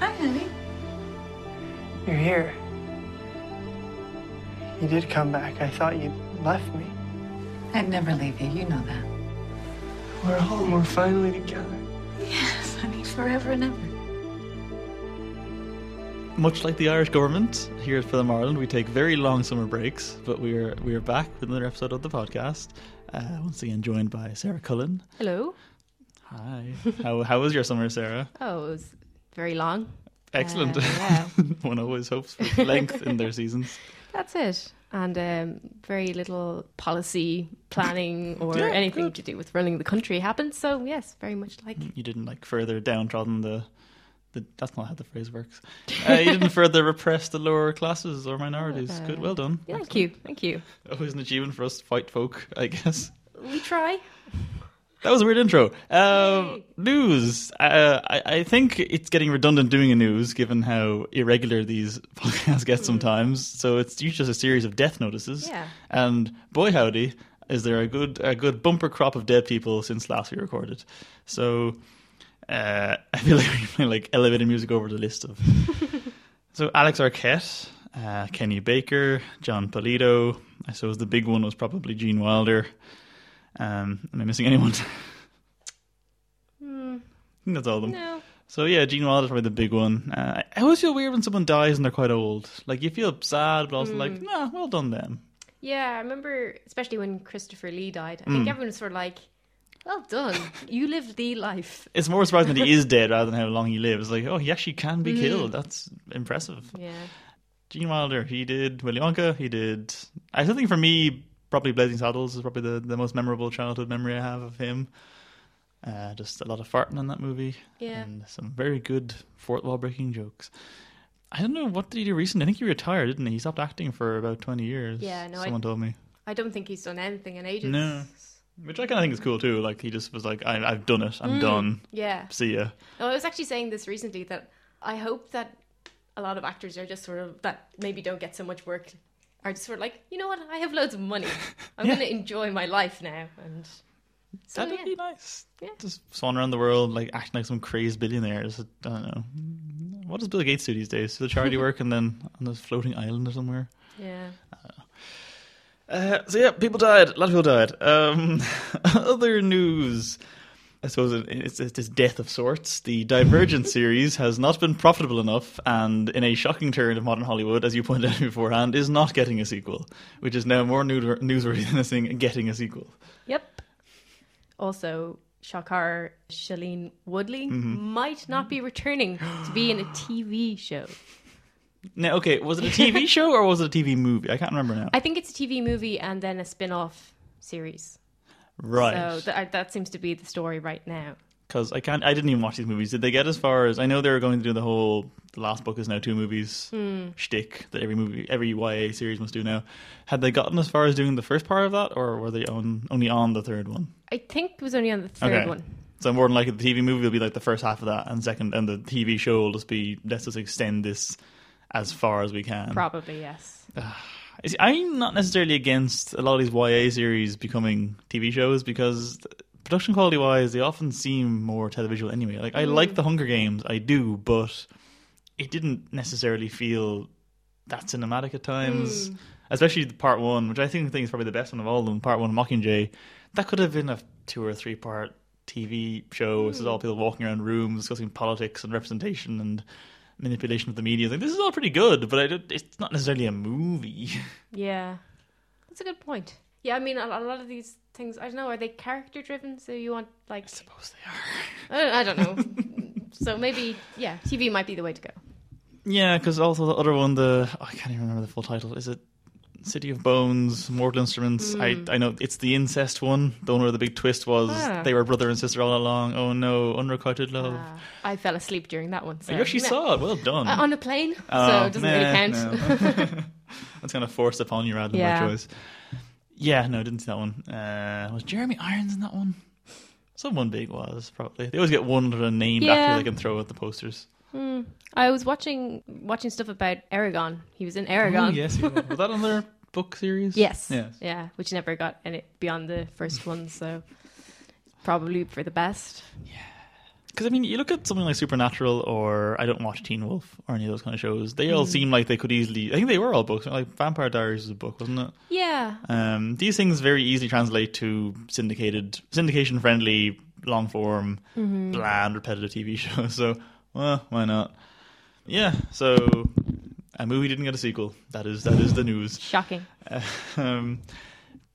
Hi, honey. You're here. You did come back. I thought you left me. I'd never leave you. You know that. We're home. We're finally together. Yes, honey, forever and ever. Much like the Irish government, here at Film Ireland, we take very long summer breaks, but we are we are back with another episode of the podcast. Uh, once again, joined by Sarah Cullen. Hello. Hi. how how was your summer, Sarah? Oh, it was very long. Excellent. Uh, yeah. One always hopes for length in their seasons. That's it. And um, very little policy planning or Yeah, anything good. to do with running the country happened. So, yes, very much like. You didn't like further downtrodden the. the that's not how the phrase works. Uh, you didn't further repress the lower classes or minorities. Good, well done. Yeah, thank you. Thank you. Always an achievement for us white folk, I guess. We try. That was a weird intro. Um, news. Uh, I, I think it's getting redundant doing a news, given how irregular these podcasts get sometimes. So it's usually just a series of death notices. Yeah. And boy, howdy, is there a good a good bumper crop of dead people since last we recorded. So uh, I feel like we're playing like elevator music over the list of. so Alex Arquette, uh, Kenny Baker, Jon Polito. I suppose the big one was probably Gene Wilder. Um, am I missing anyone? I think that's all of them. No. So yeah, Gene Wilder's probably the big one. Uh, I always feel weird when someone dies and they're quite old. Like you feel sad, but also like, nah, well done them. Yeah, I remember, especially when Christopher Lee died. I Hmm. think everyone was sort of like, well done. You lived the life. It's more surprising that he is dead rather than how long he lives. Like, oh, he actually can be killed. That's impressive. Yeah. Gene Wilder, he did Willy Wonka. He did. I think for me, probably Blazing Saddles is probably the, the most memorable childhood memory I have of him. Uh, just a lot of farting in that movie. Yeah. And some very good fourth wall breaking jokes. I don't know what did he do recently. I think he retired, didn't he? He stopped acting for about twenty years. Yeah, no, I- someone told me. I don't think he's done anything in ages. No, which I kind of think is cool too. Like he just was like, I, "I've done it. I'm done. Yeah. See ya." No, I was actually saying this recently that I hope that a lot of actors are just sort of that maybe don't get so much work are just sort of like, you know what, I have loads of money. I'm Yeah. gonna enjoy my life now and so That'd yeah. be nice. Yeah. Just swan around the world, like acting like some crazed billionaire. Just, I don't know. What does Bill Gates do these days? Does the charity work and then on this floating island or somewhere? Yeah. Uh, so yeah, people died. A lot of people died. Um, other news. I suppose it- it's, it's this death of sorts. The Divergent series has not been profitable enough, and in a shocking turn of modern Hollywood, as you pointed out beforehand, is not getting a sequel, which is now more new- newsworthy than a thing getting a sequel. Yep. Also, Shakar Shailene Woodley Mm-hmm. might not be returning to be in a TV show. Now, okay, was it a TV show or was it a TV movie? I can't remember now. I think it's a TV movie and then a spin off series. Right. So th- that seems to be the story right now. because I can't. I didn't even watch these movies. Did they get as far as I know? They were going to do the whole. The last book is now two movies Hmm. shtick that every movie, every YA series must do now. Had they gotten as far as doing the first part of that, or were they on only on the third one? I think it was only on the third Okay. one. So more than likely, the TV movie will be like the first half of that, and second, and the TV show will just be let's just extend this as far as we can. Probably, yes. I'm not necessarily against a lot of these YA series becoming TV shows because production quality wise, they often seem more televisual anyway. Like I mm. like the Hunger Games, I do, but it didn't necessarily feel that cinematic at times. Mm. Especially the part one, which I think, think is probably the best one of all of them. Part one, Mockingjay, that could have been a two or three part TV show. This is mm. all people walking around rooms discussing politics and representation and manipulation of the media. Like this is all pretty good, but I don't, it's not necessarily a movie. Yeah. That's a good point. Yeah, I mean, a, a lot of these things, I don't know, are they character driven? So you want, like, I suppose they are. I don't, I don't know. so maybe, yeah, TV might be the way to go. Yeah, because also the other one, the oh, I can't even remember the full title. Is it City of Bones, Mortal Instruments? I I know it's the incest one. The one where the big twist was Ah. they were brother and sister all along. Oh no, unrequited love. Uh, I fell asleep during that one. So. you actually meh. saw it. Well done. Uh, on a plane, Oh, so it doesn't really meh, count. no. That's kind of forced upon you rather than Yeah. by choice. Yeah, no, didn't see that one. Uh, was Jeremy Irons in that one? Someone big was probably. They always get one other named Yeah. actor they can throw at the posters. I was watching watching stuff about Eragon. He was in Eragon. Oh, yes, he was. was that on their book series? Yes. Yes. Yeah, which never got any beyond the first one, so probably for the best. Yeah. Because I mean, you look at something like Supernatural, or I don't watch Teen Wolf or any of those kind of shows. They all seem like they could easily. I think they were all books. Like Vampire Diaries is a book, wasn't it? Yeah. Um, these things very easily translate to syndicated, syndication friendly, long form, bland, repetitive TV shows. So, well, why not? Yeah. So, a movie didn't get a sequel. That is that is the news. Shocking. um,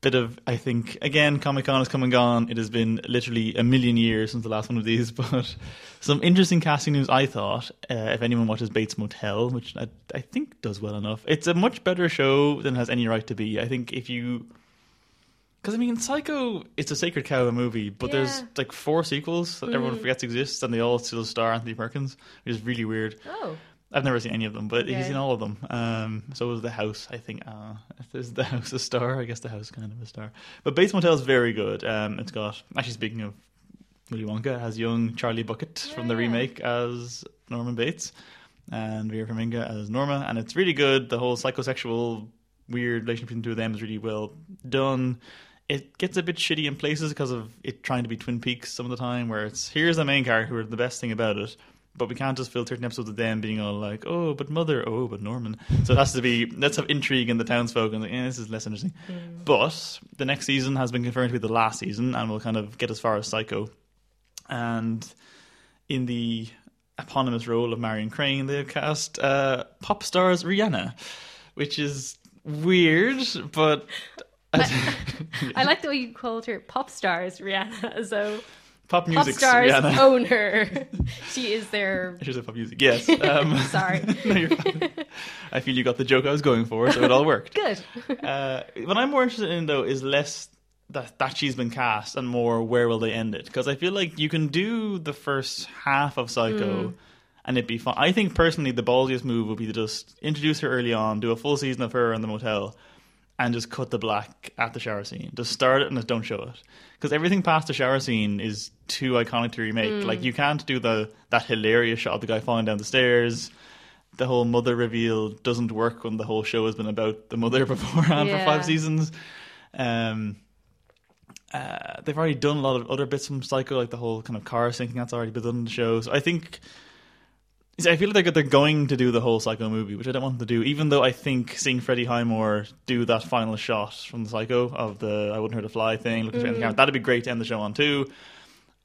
bit of I think again Comic Con has come and gone. It has been literally a million years since the last one of these, but some interesting casting news. I thought uh, if anyone watches Bates Motel, which I, I think does well enough, it's a much better show than it has any right to be. I think if you because I mean, Psycho, it's a sacred cow of a movie, but there's like four sequels that everyone forgets exist, and they all still star Anthony Perkins, which is really weird. Oh. I've never seen any of them, but Yeah. he's in all of them. Um, so was the house. I think uh, is the house a star? I guess the house is kind of a star. But Bates Motel is very good. Um, it's got actually speaking of Willy Wonka, it has young Charlie Bucket from the remake as Norman Bates and Vera Farmiga as Norma, and it's really good. The whole psychosexual weird relationship between the two of them is really well done. It gets a bit shitty in places because of it trying to be Twin Peaks some of the time, where it's here's the main character who are the best thing about it, but we can't just fill 13 episodes of them being all like, oh, but mother, oh, but Norman. So it has to be, let's have intrigue in the townsfolk, and like, eh, this is less interesting. But the next season has been confirmed to be the last season, and we'll kind of get as far as Psycho. And in the eponymous role of Marion Crane, they've cast uh, pop stars Rihanna, which is weird, but. I like the way you called her pop stars Rihanna. So pop music stars Rihanna. own her. she is their. She's a pop music. Yes. Um, Sorry. no, you're fine. I feel you got the joke I was going for, so it all worked. Good. Uh, what I'm more interested in though is less that that she's been cast and more where will they end it? Because I feel like you can do the first half of Psycho. And it'd be fun. I think personally, the ballsiest move would be to just introduce her early on, do a full season of her in the motel, and just cut the black at the shower scene. Just start it and just don't show it. Because everything past the shower scene is too iconic to remake. Like you can't do the that hilarious shot of the guy falling down the stairs. The whole mother reveal doesn't work when the whole show has been about the mother beforehand for five seasons. Um, uh, they've already done a lot of other bits from Psycho, like the whole kind of car sinking that's already been done in the show. So I think I feel like they're going to do the whole Psycho movie, which I don't want them to do. Even though I think seeing Freddie Highmore do that final shot from the Psycho of the "I wouldn't hurt a fly" thing, looking in the camera, mm. that'd be great to end the show on too.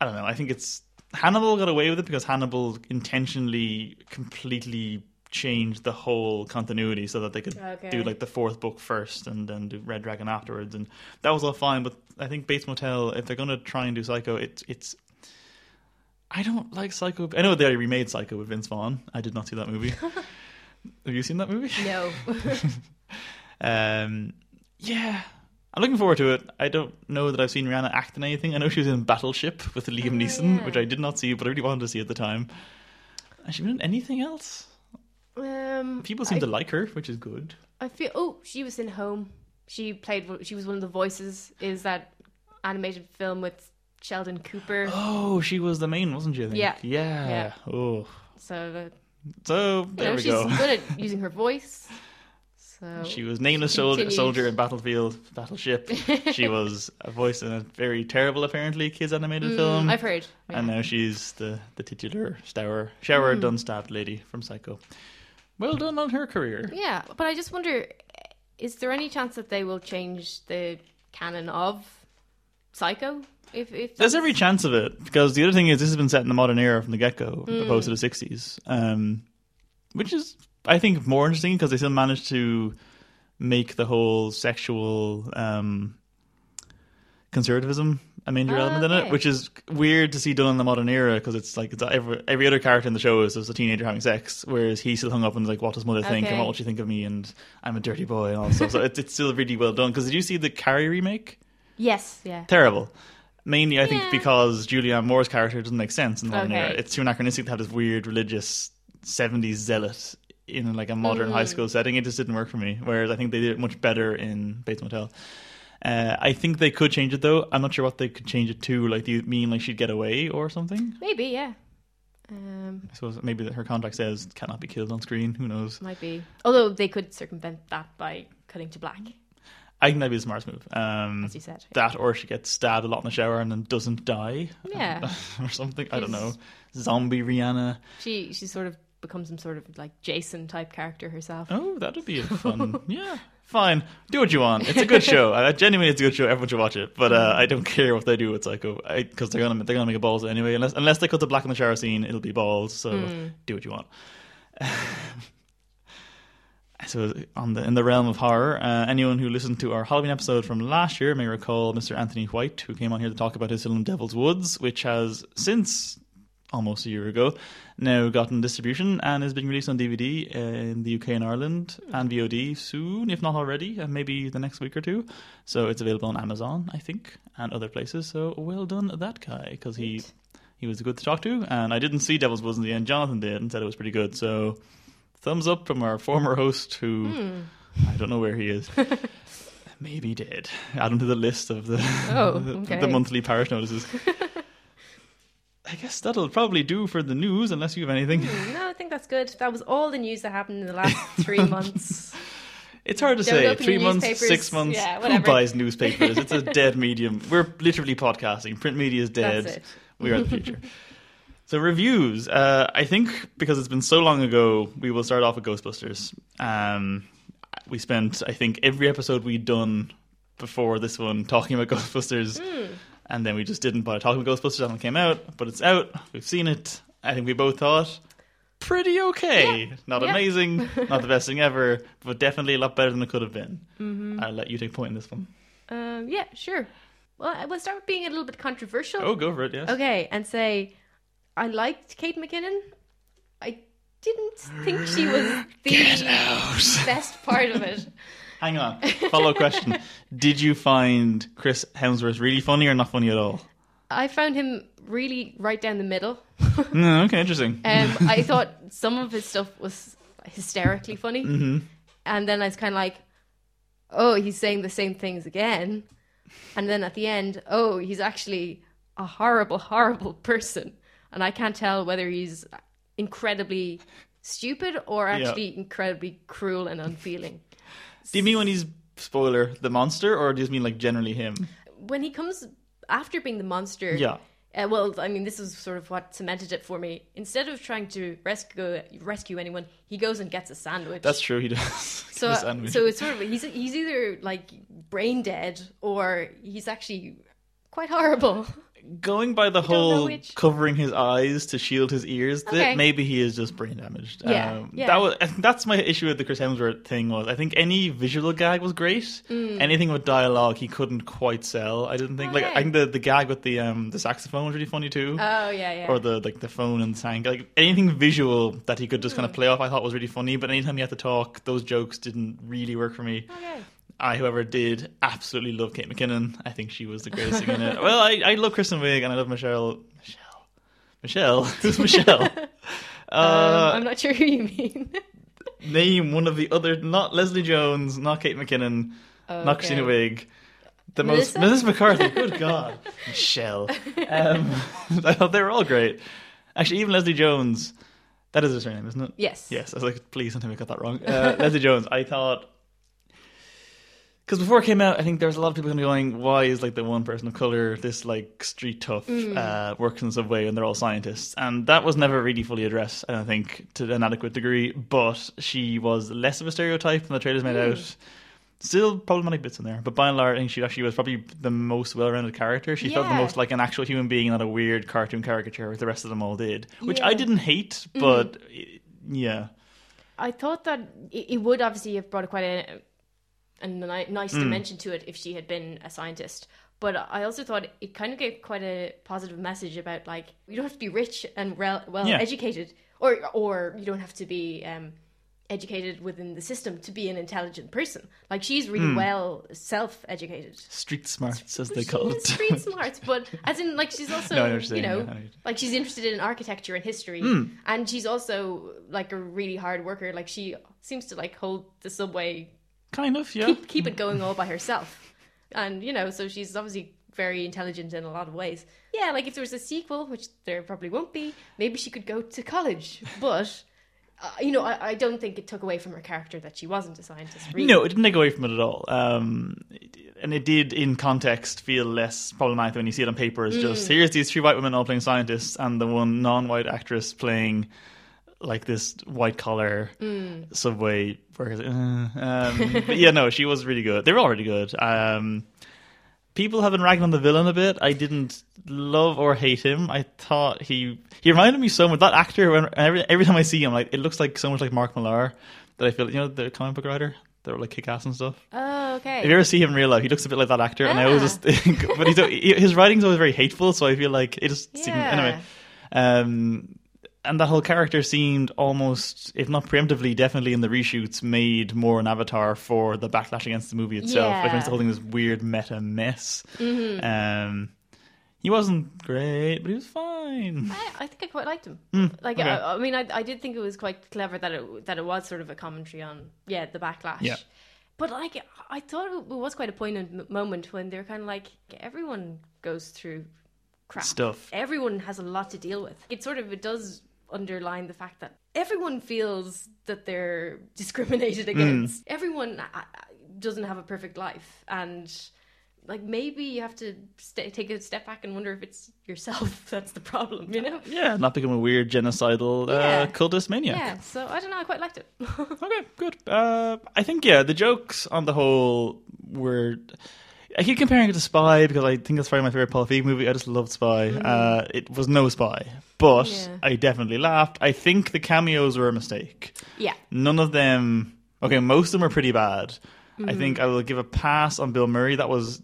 I don't know. I think it's Hannibal got away with it because Hannibal intentionally completely changed the whole continuity so that they could Okay. do like the fourth book first and then do Red Dragon afterwards, and that was all fine. But I think Bates Motel, if they're going to try and do Psycho, it's it's I don't like Psycho. I know they already remade Psycho with Vince Vaughn. I did not see that movie. Have you seen that movie? No. Um, yeah, I'm looking forward to it. I don't know that I've seen Rihanna act in anything. I know she was in Battleship with Liam Neeson, yeah. which I did not see, but I really wanted to see at the time. Has she been in anything else? Um, People seem I, to like her, which is good. I feel. Oh, she was in Home. She played. She was one of the voices. Is that animated film with Sheldon Cooper? Oh, she was the main, wasn't she? I think? Yeah. Yeah. Yeah. Oh. So uh, So there know, we she's go. good at using her voice. So She was nameless soldier, soldier in Battlefield, Battleship. she was a voice in a very terrible, apparently, kids animated film. Mm, I've heard. Yeah. And now she's the, the titular Stour, shower Hmm. Dunstabbed lady from Psycho. Well done on her career. Yeah, but I just wonder: is there any chance that they will change the canon of Psycho? If if There's every chance of it because the other thing is this has been set in the modern era from the get go, Hmm. opposed to the 60s, um, which is I think more interesting because they still managed to make the whole sexual um, conservatism a major Ah, element in okay. it, which is weird to see done in the modern era because it's like it's every every other character in the show is just a teenager having sex, whereas he's still hung up on like what does mother think and what will she think of me and I'm a dirty boy and all stuff. So it's it's still really well done. Because did you see the Carrie remake? yes, yeah, terrible. Mainly, I think Yeah. because Julianne Moore's character doesn't make sense in the modern Okay. era. It's too anachronistic to have this weird religious '70s zealot in like a modern high school setting. It just didn't work for me. Whereas I think they did it much better in Bates Motel. Uh, I think they could change it though. I'm not sure what they could change it to. Like, do you mean like she'd get away or something? maybe, yeah. Um, I suppose maybe that her contract says cannot be killed on screen. Who knows? might be. Although they could circumvent that by cutting to black. I think that'd be the smartest move. Um, As you said. that, or she gets stabbed a lot in the shower and then doesn't die. Yeah. or something. I don't know. Zombie Rihanna. She she sort of becomes some sort of like Jason type character herself. Oh, that'd be a fun. yeah, fine. Do what you want. It's a good show. I, genuinely, it's a good show. Everyone should watch it. But uh, I don't care what they do with Psycho because they're gonna they're gonna make a balls anyway. Unless unless they cut the black in the shower scene, it'll be balls. So do what you want. So, on the in the realm of horror, uh, anyone who listened to our Halloween episode from last year may recall Mr. Anthony White, who came on here to talk about his film Devil's Woods, which has since almost a year ago now gotten distribution and is being released on DVD in the UK and Ireland and VOD soon, if not already, and maybe the next week or two. So it's available on Amazon, I think, and other places. So well done, that guy, because he he was good to talk to. And I didn't see Devil's Woods in the end. Jonathan did and said it was pretty good. So thumbs up from our former host, who hmm. I don't know where he is. Maybe dead. Add him to the list of the Oh, okay. the monthly parish notices. I guess that'll probably do for the news, unless you have anything. Hmm, no, I think that's good. That was all the news that happened in the last three months. It's hard to Don't say. Three months, six months. Yeah, Who buys newspapers? It's a dead medium. We're literally podcasting. Print media is dead. We are the future. So reviews. Uh, I think because it's been so long ago, we will start off with Ghostbusters. Um, we spent, I think, every episode we'd done before this one talking about Ghostbusters, Hmm. and then we just didn't bother talking about Ghostbusters. That one came out, but it's out. We've seen it. I think we both thought pretty okay. Not Yeah. amazing, not the best thing ever, but definitely a lot better than it could have been. Mm-hmm. I'll let you take point in this one. Um, yeah, sure. Well, I will start with being a little bit controversial. Oh, go for it. Yes. Okay, and say I liked Kate McKinnon. I didn't think she was the best part of it. Hang on. Follow question. Did you find Chris Hemsworth really funny or not funny at all? I found him really right down the middle. No, okay, interesting. Um, I thought some of his stuff was hysterically funny, Mm-hmm. and then I was kind of like, "Oh, he's saying the same things again," and then at the end, "Oh, he's actually a horrible, horrible person," and I can't tell whether he's incredibly stupid or Yeah. actually incredibly cruel and unfeeling. Do you mean when he's spoiler the monster, or do you just mean like generally him? When he comes after being the monster, Yeah. Uh, well, I mean, this is sort of what cemented it for me. Instead of trying to rescue rescue anyone, he goes and gets a sandwich. That's true. He does. so. So it's sort of he's he's either like brain dead or he's actually quite horrible. going by the whole which. covering his eyes to shield his ears Okay. maybe he is just brain damaged. Yeah, um, yeah. That was that's my issue with the Chris Hemsworth thing. Was I think any visual gag was great. Mm. Anything with dialogue, he couldn't quite sell. I didn't think like I think the, the gag with the um the saxophone was really funny too. Oh yeah, yeah. or the like the phone and the tank, like anything visual that he could just Hmm. kind of play off, I thought was really funny. But anytime he had to talk, those jokes didn't really work for me. okay. I, however, did absolutely love Kate McKinnon. I think she was the greatest thing in it. Well, I, I love Kristen Wiig and I love Michelle. Michelle. Michelle. Who's Michelle? Um, uh, I'm not sure who you mean. name one of the other, not Leslie Jones, not Kate McKinnon, not Okay. Christina Wiig. The Melissa? most Mrs. McCarthy. Good God, Michelle. Um, I thought they were all great. Actually, even Leslie Jones. That is her surname, isn't it? Yes. Yes, I was like, please don't me I got that wrong. Uh, Leslie Jones, I thought. Because before it came out, I think there was a lot of people going, why is like the one person of color this like street tough mm. uh, works in some way and they're all scientists? And that was never really fully addressed, I don't think, to an adequate degree. But she was less of a stereotype than the trailers made mm. out. Still problematic bits in there, but by and large, I think she actually was probably the most well-rounded character. She felt the most like an actual human being, not a weird cartoon caricature, which the rest of them all did. Which I didn't hate, mm. but eh, yeah. I thought that it, it would obviously have brought quite a, a ni- nice Hmm. dimension to it if she had been a scientist. But I also thought it kind of gave quite a positive message about like you don't have to be rich and rel- well Yeah. educated, or or you don't have to be um, educated within the system to be an intelligent person. Like she's really Hmm. well self educated. Street smarts, as they call it. street smart, but as in like she's also No, I know what you're you know know. like she's interested in architecture and history, Hmm. and she's also like a really hard worker. Like she seems to like hold the subway, Kind of, yeah. keep keep it going all by herself, and you know, so she's obviously very intelligent in a lot of ways. Yeah, like if there was a sequel, which there probably won't be, maybe she could go to college, but. uh, you know, I, I don't think it took away from her character that she wasn't a scientist. Really. No, it didn't take away from it at all. Um, and it did, in context, feel less problematic when you see it on paper. As Mm. just here's these three white women all playing scientists, and the one non-white actress playing like this white collar Mm. subway worker. Uh, um, but yeah, no, she was really good. They were all really good. Um, people have been ragging on the villain a bit. I didn't love or hate him. I thought he he reminded me so much that actor. When every every time I see him, like it looks like so much like Mark Millar that I feel you know the comic book writer. They're like kick ass and stuff. Oh, okay. If you ever see him in real life, he looks a bit like that actor, and I always Ah. just think, but he's, his writing's always very hateful, so I feel like it just seemed, Yeah. anyway. Um, and that whole character seemed almost, if not preemptively, definitely in the reshoots, made more an avatar for the backlash against the movie itself. Like, Yeah. makes the whole thing this weird meta mess. Um, he wasn't great, but he was fine. I, I think I quite liked him. like, Hmm, okay. I, I mean, I, I did think it was quite clever that it that it was sort of a commentary on, yeah, the backlash. Yeah. But like, I thought it was quite a poignant m- moment when they're kind of like, everyone goes through crap. Stuff. Everyone has a lot to deal with. It sort of it does underline the fact that everyone feels that they're discriminated against. Everyone uh, uh, doesn't have a perfect life, and like maybe you have to take a step back and wonder if it's yourself that's the problem. You know? Yeah, not become a weird genocidal Yeah. uh, cultist maniac. Yeah. So I don't know. I quite liked it. Okay, good. Uh, I think yeah, the jokes on the whole were. I keep comparing it to Spy because I think it's probably my favorite Paul Feig movie. I just loved Spy. Uh, it was no Spy, but Mm. Yeah. I definitely laughed. I think the cameos were a mistake. yeah. None of them. Okay, most of them are pretty bad. Mm-hmm. I think I will give a pass on Bill Murray. That was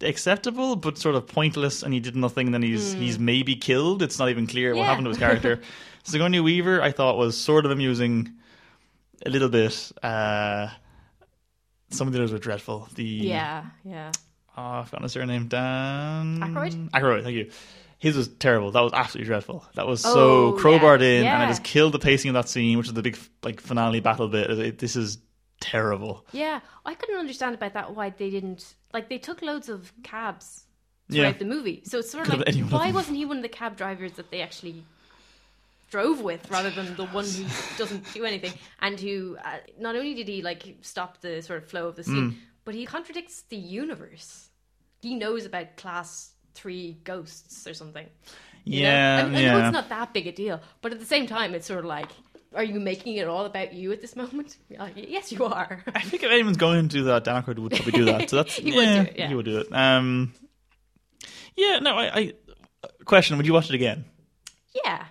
acceptable, but sort of pointless, and he did nothing. And then he's he's maybe killed. It's not even clear what Mm. Happened to his character. Sigourney Weaver, I thought was sort of amusing, a little bit. Uh, some of the others were dreadful. The Yeah. Yeah. Oh, I forgot his surname. Dan Aykroyd? Aykroyd, thank you. His was terrible. That was absolutely dreadful. That was Oh, so crowbarred yeah. in, and it just killed the pacing of that scene, which is the big like finale battle bit. It- this is terrible. Yeah. I couldn't understand about that. Why they didn't like they took loads of cabs Yeah. throughout the movie. So it's sort of Could've like why wasn't he one of the cab drivers that they actually drove with rather than the one who doesn't do anything and who uh, not only did he like stop the sort of flow of the scene Mm. but he contradicts the universe he knows about class 3 ghosts or something know? Yeah, and, and yeah. it's not that big a deal but at the same time it's sort of like are you making it all about you at this moment like, yes you are I think if anyone's going to do that, Dan Aykroyd would probably do that. So that's He would yeah, do it, yeah. he would do it. Um, yeah, no, I, I question: Would you watch it again? yeah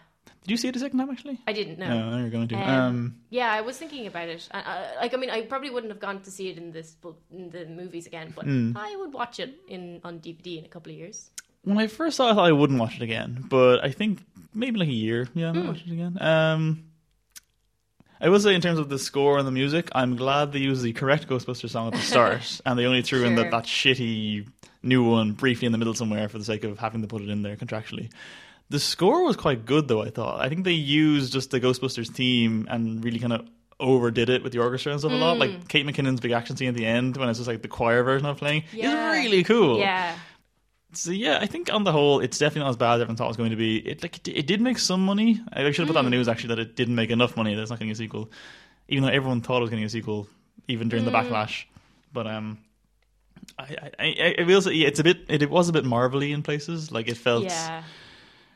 Did you see it a second time actually? I didn't know No, you're going to. Um, Um, yeah, I was thinking about it. Uh, uh, like, I mean, I probably wouldn't have gone to see it in this in the movies again, but Hmm. I would watch it in on DVD in a couple of years. when I first saw it, I thought I wouldn't watch it again, but I think maybe like a year. Yeah, I Hmm. might watch it again. Um, I will say, in terms of the score and the music, I'm glad they used the correct Ghostbuster song at the start, and they only threw in that, that shitty new one briefly in the middle somewhere for the sake of having to put it in there contractually. The score was quite good, though. I thought. I think they used just the Ghostbusters theme and really kind of overdid it with the orchestra and stuff a lot. Like Kate McKinnon's big action scene at the end when it's just like the choir version of playing Yeah. is really cool. Yeah, So yeah, I think on the whole, it's definitely not as bad as everyone thought it was going to be. It like it, it did make some money. I should have put that on the news actually that it didn't make enough money that it's not getting a sequel, even though everyone thought it was getting a sequel, even during the Hmm. backlash. But um, I I, I, I will say yeah, it's a bit it, it was a bit marvelly in places. Like it felt yeah,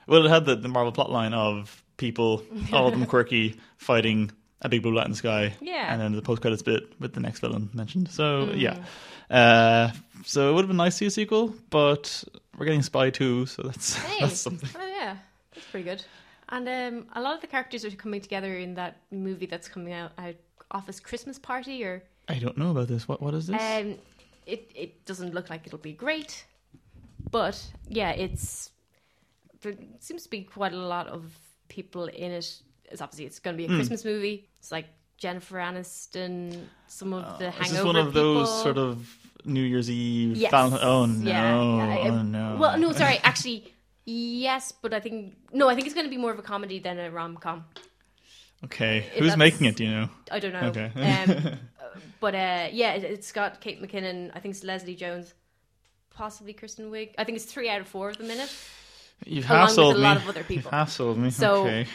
well, it had the the Marvel plotline of people, all of them quirky, fighting a big blue light in the sky. Yeah. And then the post credits bit with the next villain mentioned. So yeah. Uh, so it would have been nice to see a sequel, but we're getting Spy 2, so that's Hey. that's something. Oh yeah, that's pretty good. And um, a lot of the characters are coming together in that movie that's coming out, out Office Christmas Party, or I don't know about this. What what is this? um, it it doesn't look like it'll be great, but yeah, it's there seems to be quite a lot of people in it. It's obviously it's going to be a Hmm. Christmas movie. It's like Jennifer Aniston, some of the is Hangover this one of those sort of New Year's Eve? Yes. Valentine- oh no! Yeah, yeah. Oh no! Well, no, sorry. Actually, yes, but I think no. I think it's going to be more of a comedy than a rom com. Okay, If who's making it? Do you know? I don't know. Okay. um, uh, but uh, yeah, it, it's got Kate McKinnon. I think it's Leslie Jones, possibly Kristen Wiig. I think it's three out of four of the minute. You've Along with a me. lot of other people. You've sold me. So- okay.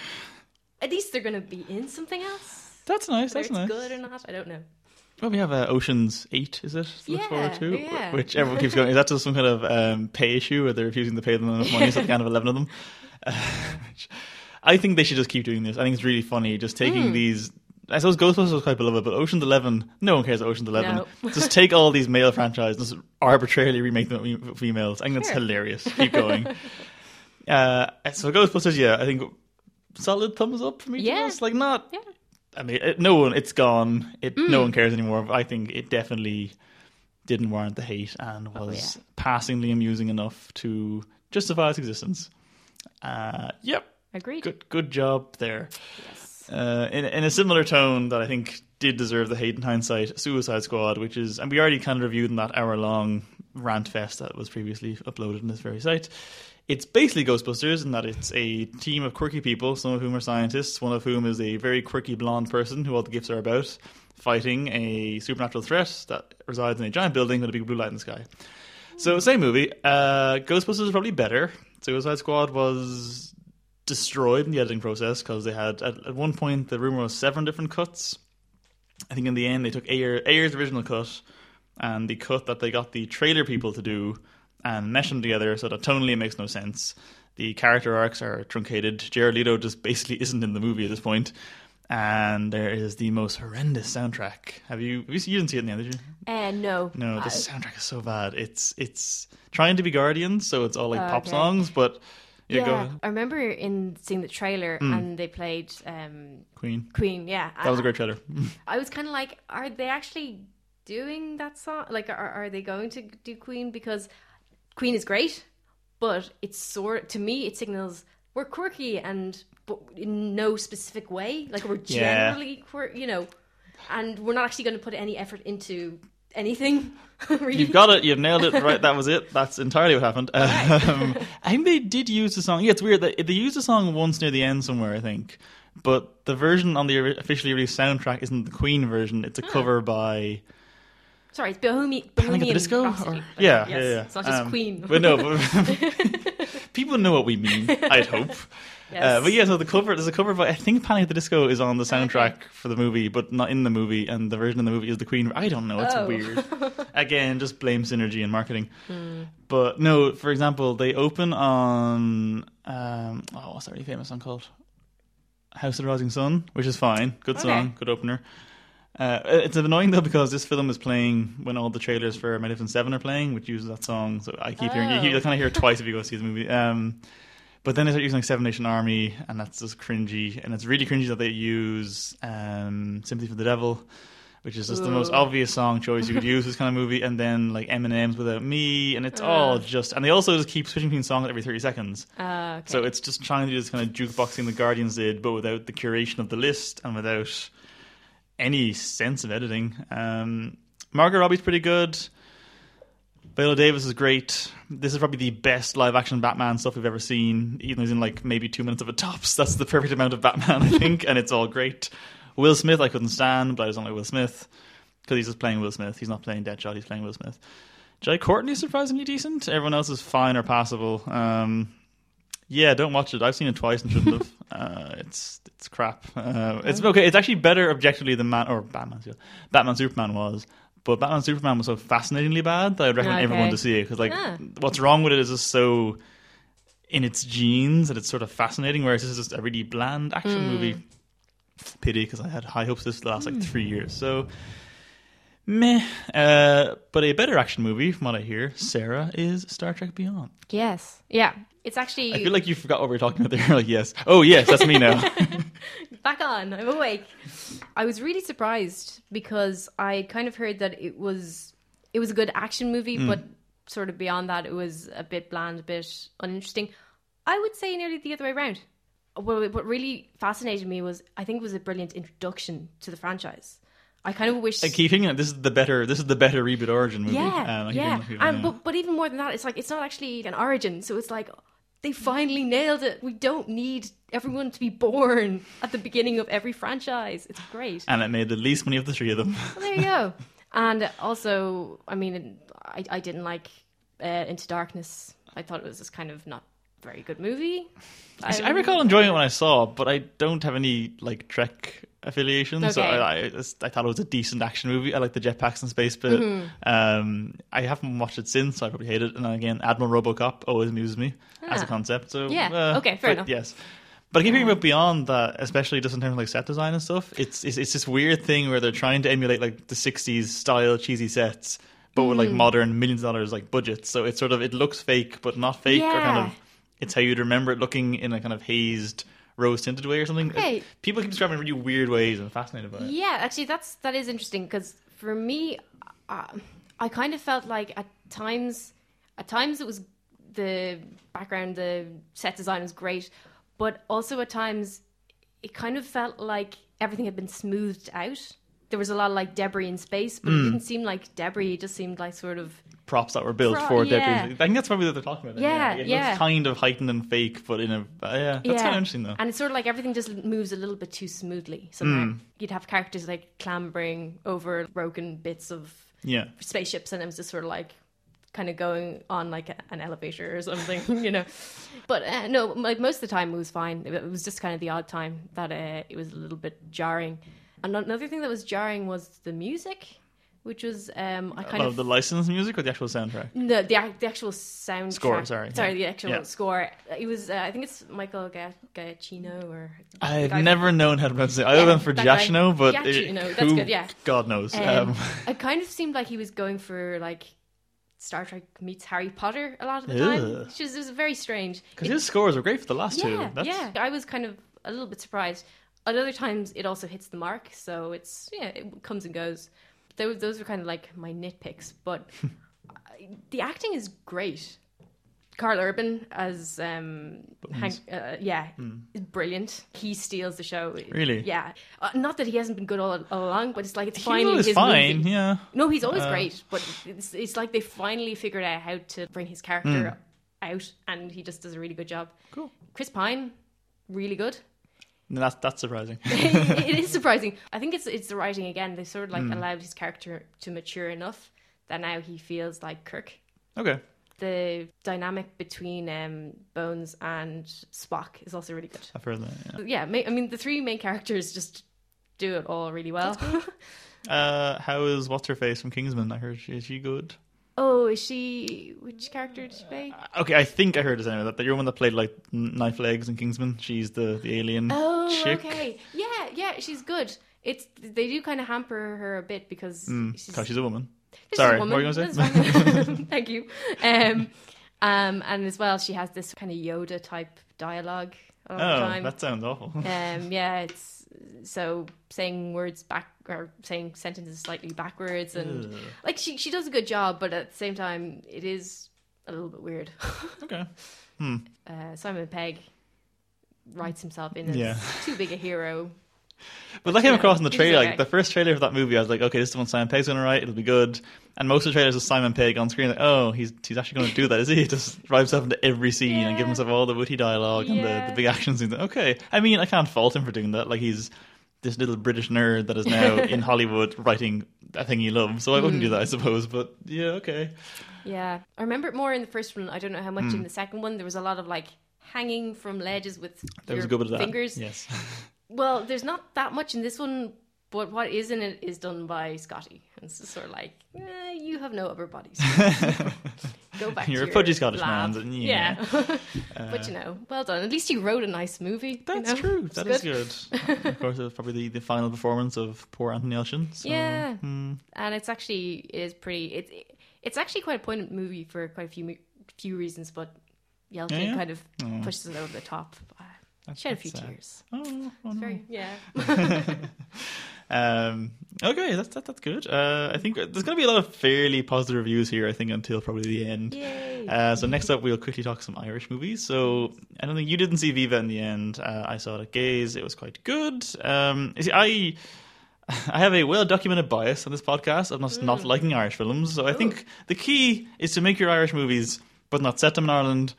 at least they're going to be in something else. That's nice. Whether That's it's nice. good or not, I don't know. Well, we have uh, Ocean's Eight, is it? Look Yeah, forward to, yeah. which everyone keeps going. Is that just some kind of um, pay issue, where they're refusing to pay them enough money, so they can't have eleven of them? Uh, I think they should just keep doing this. I think it's really funny, just taking these. I suppose Ghostbusters was quite beloved, but Ocean's Eleven, no one cares about Ocean's Eleven. No. just take all these male franchises, just arbitrarily remake them with females. I think that's Sure. hilarious. Keep going. uh, so Ghostbusters, yeah, I think solid thumbs up from each Yeah. us. Like not Yeah. I mean, it, no one. It's gone. It Mm. no one cares anymore. I think it definitely didn't warrant the hate and Oh, was passingly amusing enough to justify its existence. Uh, yep, Agreed. good good job there. Yes. Uh, in in a similar tone that I think did deserve the hate in hindsight, Suicide Squad, which is and we already kind of reviewed in that hour long rant fest that was previously uploaded in this very site. It's basically Ghostbusters in that it's a team of quirky people, some of whom are scientists, one of whom is a very quirky blonde person who all the gifts are about, fighting a supernatural threat that resides in a giant building with a big blue light in the sky. So, same movie. Uh, Ghostbusters is probably better. Suicide Squad was destroyed in the editing process because they had, at, at one point, the rumor was seven different cuts. I think in the end, they took Ayer, Ayer's original cut and the cut that they got the trailer people to do and mesh them together so that tonally it makes no sense. The character arcs are truncated. Jared Leto just basically isn't in the movie at this point. And there is the most horrendous soundtrack. Have you? Have you, you didn't see it in the end, did you? Uh, no. No, the soundtrack is so bad. It's it's trying to be Guardians, so it's all like Oh, pop okay. songs, but yeah, go yeah. I remember in seeing the trailer and they played um, Queen. Queen. Yeah, That was a great trailer. I was kind of like, are they actually doing that song? Like, are, are they going to do Queen? Because Queen is great, but it's sort to me it signals we're quirky and but in no specific way. Like we're Yeah. generally quirk, you know, and we're not actually going to put any effort into anything. really. You've got it. You've nailed it. Right, that was it. That's entirely what happened. Um, I think they did use the song. Yeah, it's weird that they used the song once near the end somewhere. I think, but the version on the officially released soundtrack isn't the Queen version. It's a cover by Sorry, it's Bohemian. Panic at the Bohemian Disco. Rhapsody. Or, Okay, yeah, yes. yeah, yeah. It's not just Um, Queen. but no, but people know what we mean. I'd hope. Yes. Uh, but yeah, so the cover there's a cover by I think Panic at the Disco is on the soundtrack for the movie, but not in the movie, and the version in the movie is the Queen. I don't know. It's Oh. weird. Again, just blame synergy and marketing. But no, for example, they open on um, oh, what's that really famous song called? House of the Rising Sun, which is fine. Good Okay. song, good opener. Uh, it's annoying though because this film is playing when all the trailers for Magnificent Seven are playing, which uses that song. So I keep hearing you, Oh. you kind of hear it twice if you go see the movie. Um, but then they start using like Seven Nation Army, and that's just cringy. And it's really cringy that they use um, Sympathy for the Devil, which is just the most obvious song choice you could use for this kind of movie. And then like Eminem's Without Me, and it's all just. And they also just keep switching between songs every thirty seconds. Uh, okay. So it's just trying to do this kind of jukeboxing the Guardians did, but without the curation of the list and without any sense of editing. Um, Margot Robbie's pretty good. Viola Davis is great. This is probably the best live action Batman stuff we've ever seen, even though he's in like maybe two minutes of it tops. That's the perfect amount of Batman, I think, and it's all great. Will Smith, I couldn't stand, but I just don't like Will Smith because he's just playing Will Smith. He's not playing Deadshot, he's playing Will Smith. Jai Courtney is surprisingly decent. Everyone else is fine or passable. Um, yeah, don't watch it. I've seen it twice and shouldn't have. Uh, it's it's crap. Uh, it's okay. It's actually better objectively than Man or Batman. yeah. Batman Superman was, but Batman Superman was so fascinatingly bad that I'd recommend Okay. everyone to see it because like Ah. what's wrong with it is just so in its genes that it's sort of fascinating. Whereas this is just a really bland action Hmm. movie. Pity because I had high hopes this the last like three years. So. Meh, uh, but a better action movie, from what I hear, Sarah, is Star Trek Beyond. yes. Yeah. It's actually I feel like you forgot what we were talking about there. like, yes. Oh, yes, that's me now. back on. I'm awake. I was really surprised because I kind of heard that it was it was a good action movie, Hmm. but sort of beyond that, it was a bit bland, a bit uninteresting. I would say nearly the other way around. What, what really fascinated me was I think it was a brilliant introduction to the franchise. I kind of wish. I keep thinking that this is the better. This is the better reboot origin movie. Yeah, Um, yeah. yeah. but but even more than that, it's like it's not actually an origin. So it's like they finally nailed it. We don't need everyone to be born at the beginning of every franchise. It's great. and it made the least money of the three of them. Well, there you go. And also, I mean, I, I didn't like uh, Into Darkness. I thought it was just kind of not very good movie. I, I recall enjoying it when I saw it, but I don't have any like Trek affiliation. So I, I, I thought it was a decent action movie. I like the jetpacks and space but Mm-hmm. Um, I haven't watched it since, so I probably hate it. And again, Admiral RoboCop always amuses me as a Ah. concept. So Yeah, uh, okay, fair enough. Yes. But I keep hearing about beyond that, especially just in terms of like set design and stuff. It's it's, it's this weird thing where they're trying to emulate like the '60s style cheesy sets, but with Mm. like modern millions of dollars like budgets. So it's sort of it looks fake, but not fake, or kind Yeah. of it's how you'd remember it looking in a kind of hazed, rose tinted way or something. People keep describing really weird ways, and I'm fascinated by it. Yeah, actually, that's that is interesting because for me, uh, I kind of felt like at times, at times it was the background, the set design was great, but also at times it kind of felt like everything had been smoothed out. There was a lot of like debris in space, but it didn't seem like debris. It just seemed like sort of Props that were built Pro- for yeah. I think that's probably what they're talking about. then, Yeah, It yeah. looks kind of heightened and fake, but in a uh, yeah, that's kind of interesting though. And it's sort of like everything just moves a little bit too smoothly. Somehow Hmm. you'd have characters like clambering over broken bits of yeah. spaceships, and it was just sort of like kind of going on like an elevator or something, you know. But uh, no, like most of the time it was fine. It it was just kind of the odd time that uh, it was a little bit jarring. And another thing that was jarring was the music, which was um, I kind of the licensed music or the actual soundtrack? no, the, the actual soundtrack. Score, sorry, Sorry, yeah. the actual Yeah. score. It was, uh, I think it's Michael Ga- Giacchino or. I've never known how to pronounce it. I Yeah, went for that guy. Giacchino, but Giacchino, it- that's who- good, yeah. God knows. Um, Um, it kind of seemed like he was going for like Star Trek meets Harry Potter a lot of the time, Ugh. which is, is very strange. because his scores were great for the last two. yeah, That's, yeah. I was kind of a little bit surprised. At other times, it also hits the mark, so it's yeah, it comes and goes. Those those were kind of like my nitpicks, but the acting is great. Karl Urban as um, Hank, uh, yeah, is brilliant. He steals the show. Really? Yeah. Uh, not that he hasn't been good all, all along, but it's like it's He finally was his fine. movie. Yeah. No, he's always Uh, great, but it's, it's like they finally figured out how to bring his character Hmm. out, and he just does a really good job. Cool. Chris Pine, really good. No, That's that's surprising. it is surprising. I think it's it's the writing again. They sort of like allowed his character to mature enough that now he feels like Kirk. okay. The dynamic between um, Bones and Spock is also really good. I've heard that. Yeah. Yeah, I mean the three main characters just do it all really well. Uh, how is what's her face from Kingsman? I heard she is she good. Oh, is she? Which character did she play? Okay, I think I heard this anyway. That you're the one that played like Knife Legs in Kingsman. She's the the alien Oh, chick. okay. Yeah, yeah, she's good. It's they do kind of hamper her a bit because she's, Because she's a woman. Sorry, a what were you going to say? Thank you. Um, um, and as well, she has this kind of Yoda type dialogue Oh, that sounds awful. Um, yeah, it's so saying words back or saying sentences slightly backwards, and Ugh. like she she does a good job, but at the same time, it is a little bit weird. okay. uh, Simon Pegg writes himself in as Yeah. too big a hero. But that came Yeah, across in the trailer. Like the first trailer for that movie, I was like, okay, this is the one Simon Pegg's going to write. It'll be good. And most of the trailers is Simon Pegg on screen. Like, oh, he's he's actually going to do that, is he? He just drive himself into every scene and give himself all the witty dialogue and the, Yeah. the big action scenes. Okay, I mean, I can't fault him for doing that. Like he's this little British nerd that is now in Hollywood writing a thing he loves. So I wouldn't Mm. do that, I suppose. But yeah, okay. Yeah, I remember it more in the first one. I don't know how much Hmm. in the second one. There was a lot of like hanging from ledges with There was your a good bit of that. fingers. Yes. Well, there's not that much in this one, but what is in it is done by Scotty. And it's sort of like, eh, you have no upper bodies. Go back. You're a pudgy Scottish lab. man, and yeah. Yeah, but you know, well done. At least you wrote a nice movie. you That's know? true. It's That is good. of course, it was probably the, the final performance of poor Anton Yelchin. So, Yeah. hmm. and it's actually it is pretty. It's it's actually quite a poignant movie for quite a few few reasons, but Yelchin Yeah, yeah? kind of Oh. pushes it over the top. That's- Shed a few tears. Oh, oh no. very yeah. Um, okay, that's that, that's good. Uh, I think there's going to be a lot of fairly positive reviews here. I think until probably the end. Yay. Uh, so next up, we'll quickly talk some Irish movies. So I don't think you didn't see Viva in the end. Uh, I saw it at Gaze. It was quite good. Um, see, I I have a well documented bias on this podcast of not, not liking Irish films. So I think the key is to make your Irish movies, but not set them in Ireland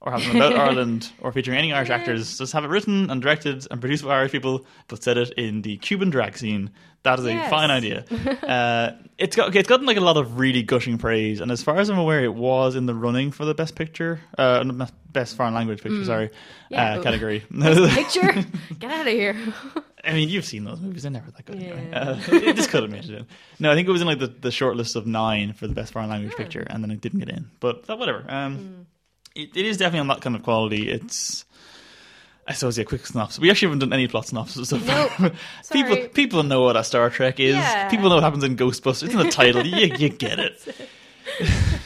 or have them about Ireland or featuring any Irish actors. Just have it written and directed and produced by Irish people, but set it in the Cuban drag scene. That is Yes. a fine idea. uh, it's got okay, it's gotten like a lot of really gushing praise, and as far as I'm aware, it was in the running for the best picture, uh, best foreign language picture. Sorry, Mm. Yeah. uh, category. Picture, get out of here. I mean, you've seen those movies; they're never that good. Anyway. Uh, it just could have made it in. No, I think it was in like the, the short list of nine for the best foreign language Hmm. picture, and then it didn't get in. But that, whatever. Um, it, it is definitely on that kind of quality. It's, I suppose, yeah. Quick synopsis. We actually haven't done any plot synopsis so far. Nope. people people know what a Star Trek is. Yeah. People know what happens in Ghostbusters. It's in the title. you, you get it.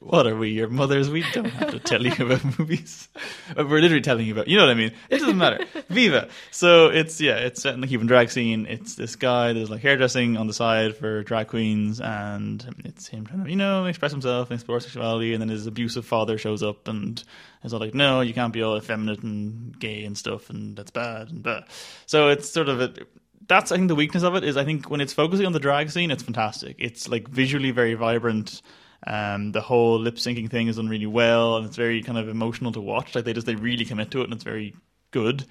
What are we, your mothers? We don't have to tell you about movies. Uh, We're literally telling you about. You know what I mean? It doesn't matter. Viva. So it's yeah, it's set in the Cuban drag scene. It's this guy. There's like hairdressing on the side for drag queens, and it's him trying to you know express himself and explore sexuality. And then his abusive father shows up and is all like, "No, you can't be all effeminate and gay and stuff, and that's bad." And blah. so it's sort of a. That's I think the weakness of it is I think when it's focusing on the drag scene, it's fantastic. It's like visually very vibrant. Um, the whole lip syncing thing is done really well, and it's very kind of emotional to watch. Like they just they really commit to it, and it's very good.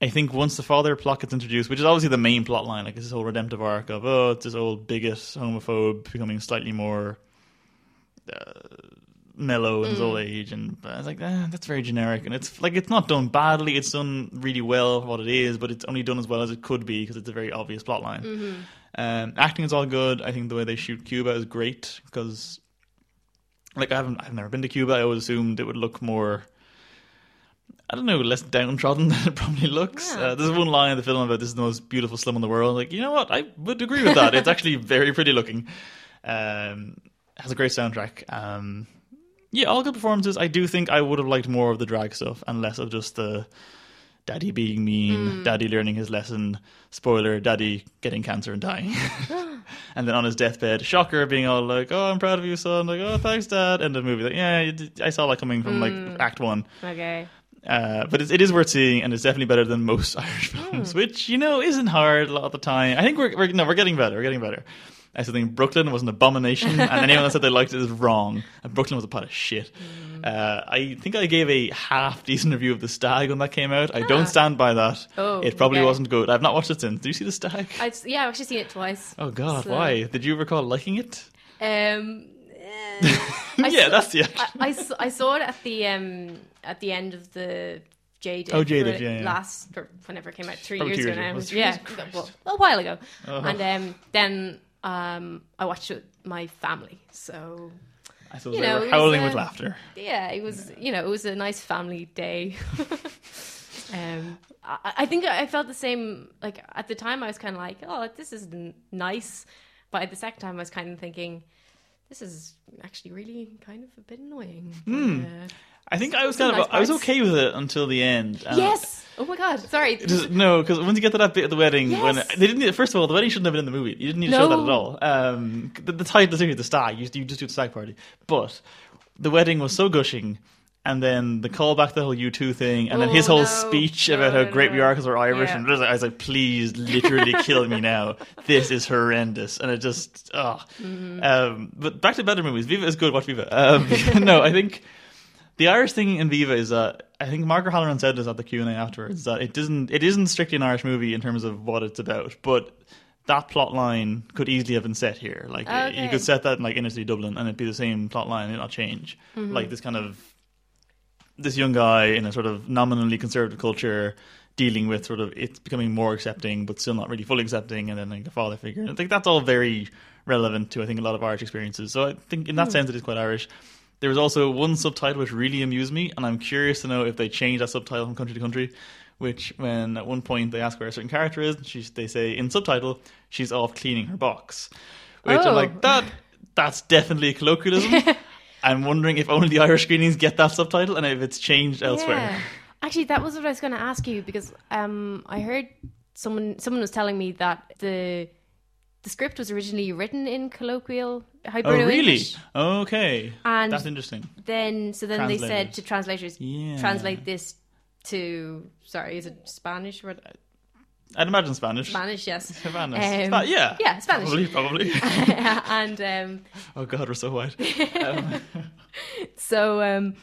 I think once the father plot gets introduced, which is obviously the main plot line, like it's this whole redemptive arc of oh, it's this old bigot, homophobe becoming slightly more uh, mellow in his old age, and I was like, eh, that's very generic, and it's like it's not done badly, it's done really well for what it is, but it's only done as well as it could be because it's a very obvious plot line. Um, acting is all good. I think the way they shoot Cuba is great because, like, I haven't, I've never been to Cuba. I always assumed it would look more. I don't know, less downtrodden than it probably looks. Yeah. Uh, there's one line in the film about this is the most beautiful slum in the world. Like, you know what? I would agree with that. it's actually very pretty looking. Um, has a great soundtrack. Um, yeah, all good performances. I do think I would have liked more of the drag stuff and less of just the daddy being mean, hmm. daddy learning his lesson, spoiler, daddy getting cancer and dying. and then on his deathbed, shocker, being all like, oh, I'm proud of you, son. Like, oh, thanks, dad. End of the movie. Like, yeah, I saw that coming from like hmm. act one. Okay. Uh, but it's, it is worth seeing, and it's definitely better than most Irish hmm. films, which you know isn't hard a lot of the time. I think we're, we're no, we're getting better. We're getting better. I still think Brooklyn was an abomination, and anyone that said they liked it is wrong. And Brooklyn was a pot of shit. Uh, I think I gave a half decent review of The Stag when that came out. I don't stand by that. Oh, it probably okay. wasn't good. I've not watched it since. Do you see The Stag? I'd, yeah, I've actually seen it twice. oh God, So- why? Did you recall liking it? Um, I yeah, saw- that's the I. I, s- I saw it at the um at the end of the JDIFF. Oh, J for yeah, yeah. Last whenever it came out, three Probably years ago now. Yeah, well, a while ago. Oh. And um, then um, I watched it with my family. So I suppose you they know, were it was, howling with laughter. yeah, it was you know it was a nice family day. um, I, I think I felt the same. Like at the time, I was kind of like, "Oh, this is n- nice," but at the second time, I was kind of thinking, "This is actually really kind of a bit annoying." Uh, I think I was kind of nice I was okay with it until the end. and- yes. Oh my god. Sorry. Is- no, because once you get to that bit of the wedding, when they didn't. Need, first of all, the wedding shouldn't have been in the movie. You didn't need to show that at all. Um, the, the title is the stag. You, you just do the stag party, but the wedding was so gushing. And then the callback to the whole U2 thing, and then his Oh, whole no. speech No, about how no, great we no. are because we're Irish, Yeah. and I was like, "Please, literally kill me now. This is horrendous." And it just, oh. Mm-hmm. Um, but back to better movies. Viva is good. Watch Viva. Um, no, I think the Irish thing in Viva is that I think Mark O'Halloran said this at the Q and A afterwards that it doesn't it isn't strictly an Irish movie in terms of what it's about, but that plot line could easily have been set here. Like you could set that in like inner city Dublin and it'd be the same plot line, it'd not change. Like this kind of this young guy in a sort of nominally conservative culture dealing with sort of it's becoming more accepting but still not really fully accepting and then like the father figure. I think that's all very relevant to I think a lot of Irish experiences. So I think in that hmm. sense it is quite Irish. There was also one subtitle which really amused me, and I'm curious to know if they change that subtitle from country to country. Which, when at one point they ask where a certain character is, she, they say in subtitle she's off cleaning her box. Which I'm Oh. like that. That's definitely a colloquialism. I'm wondering if only the Irish screenings get that subtitle, and if it's changed elsewhere. Yeah. Actually, that was what I was going to ask you because um, I heard someone someone was telling me that the the script was originally written in colloquial Oh, really? English. Okay, And that's interesting. then so then they said to translators Yeah. translate this to sorry is it Spanish or I'd imagine Spanish. Spanish yes Spanish. Um, Spa- yeah, yeah, Spanish. Probably, probably. and um, oh God, we're so white. Um, so um,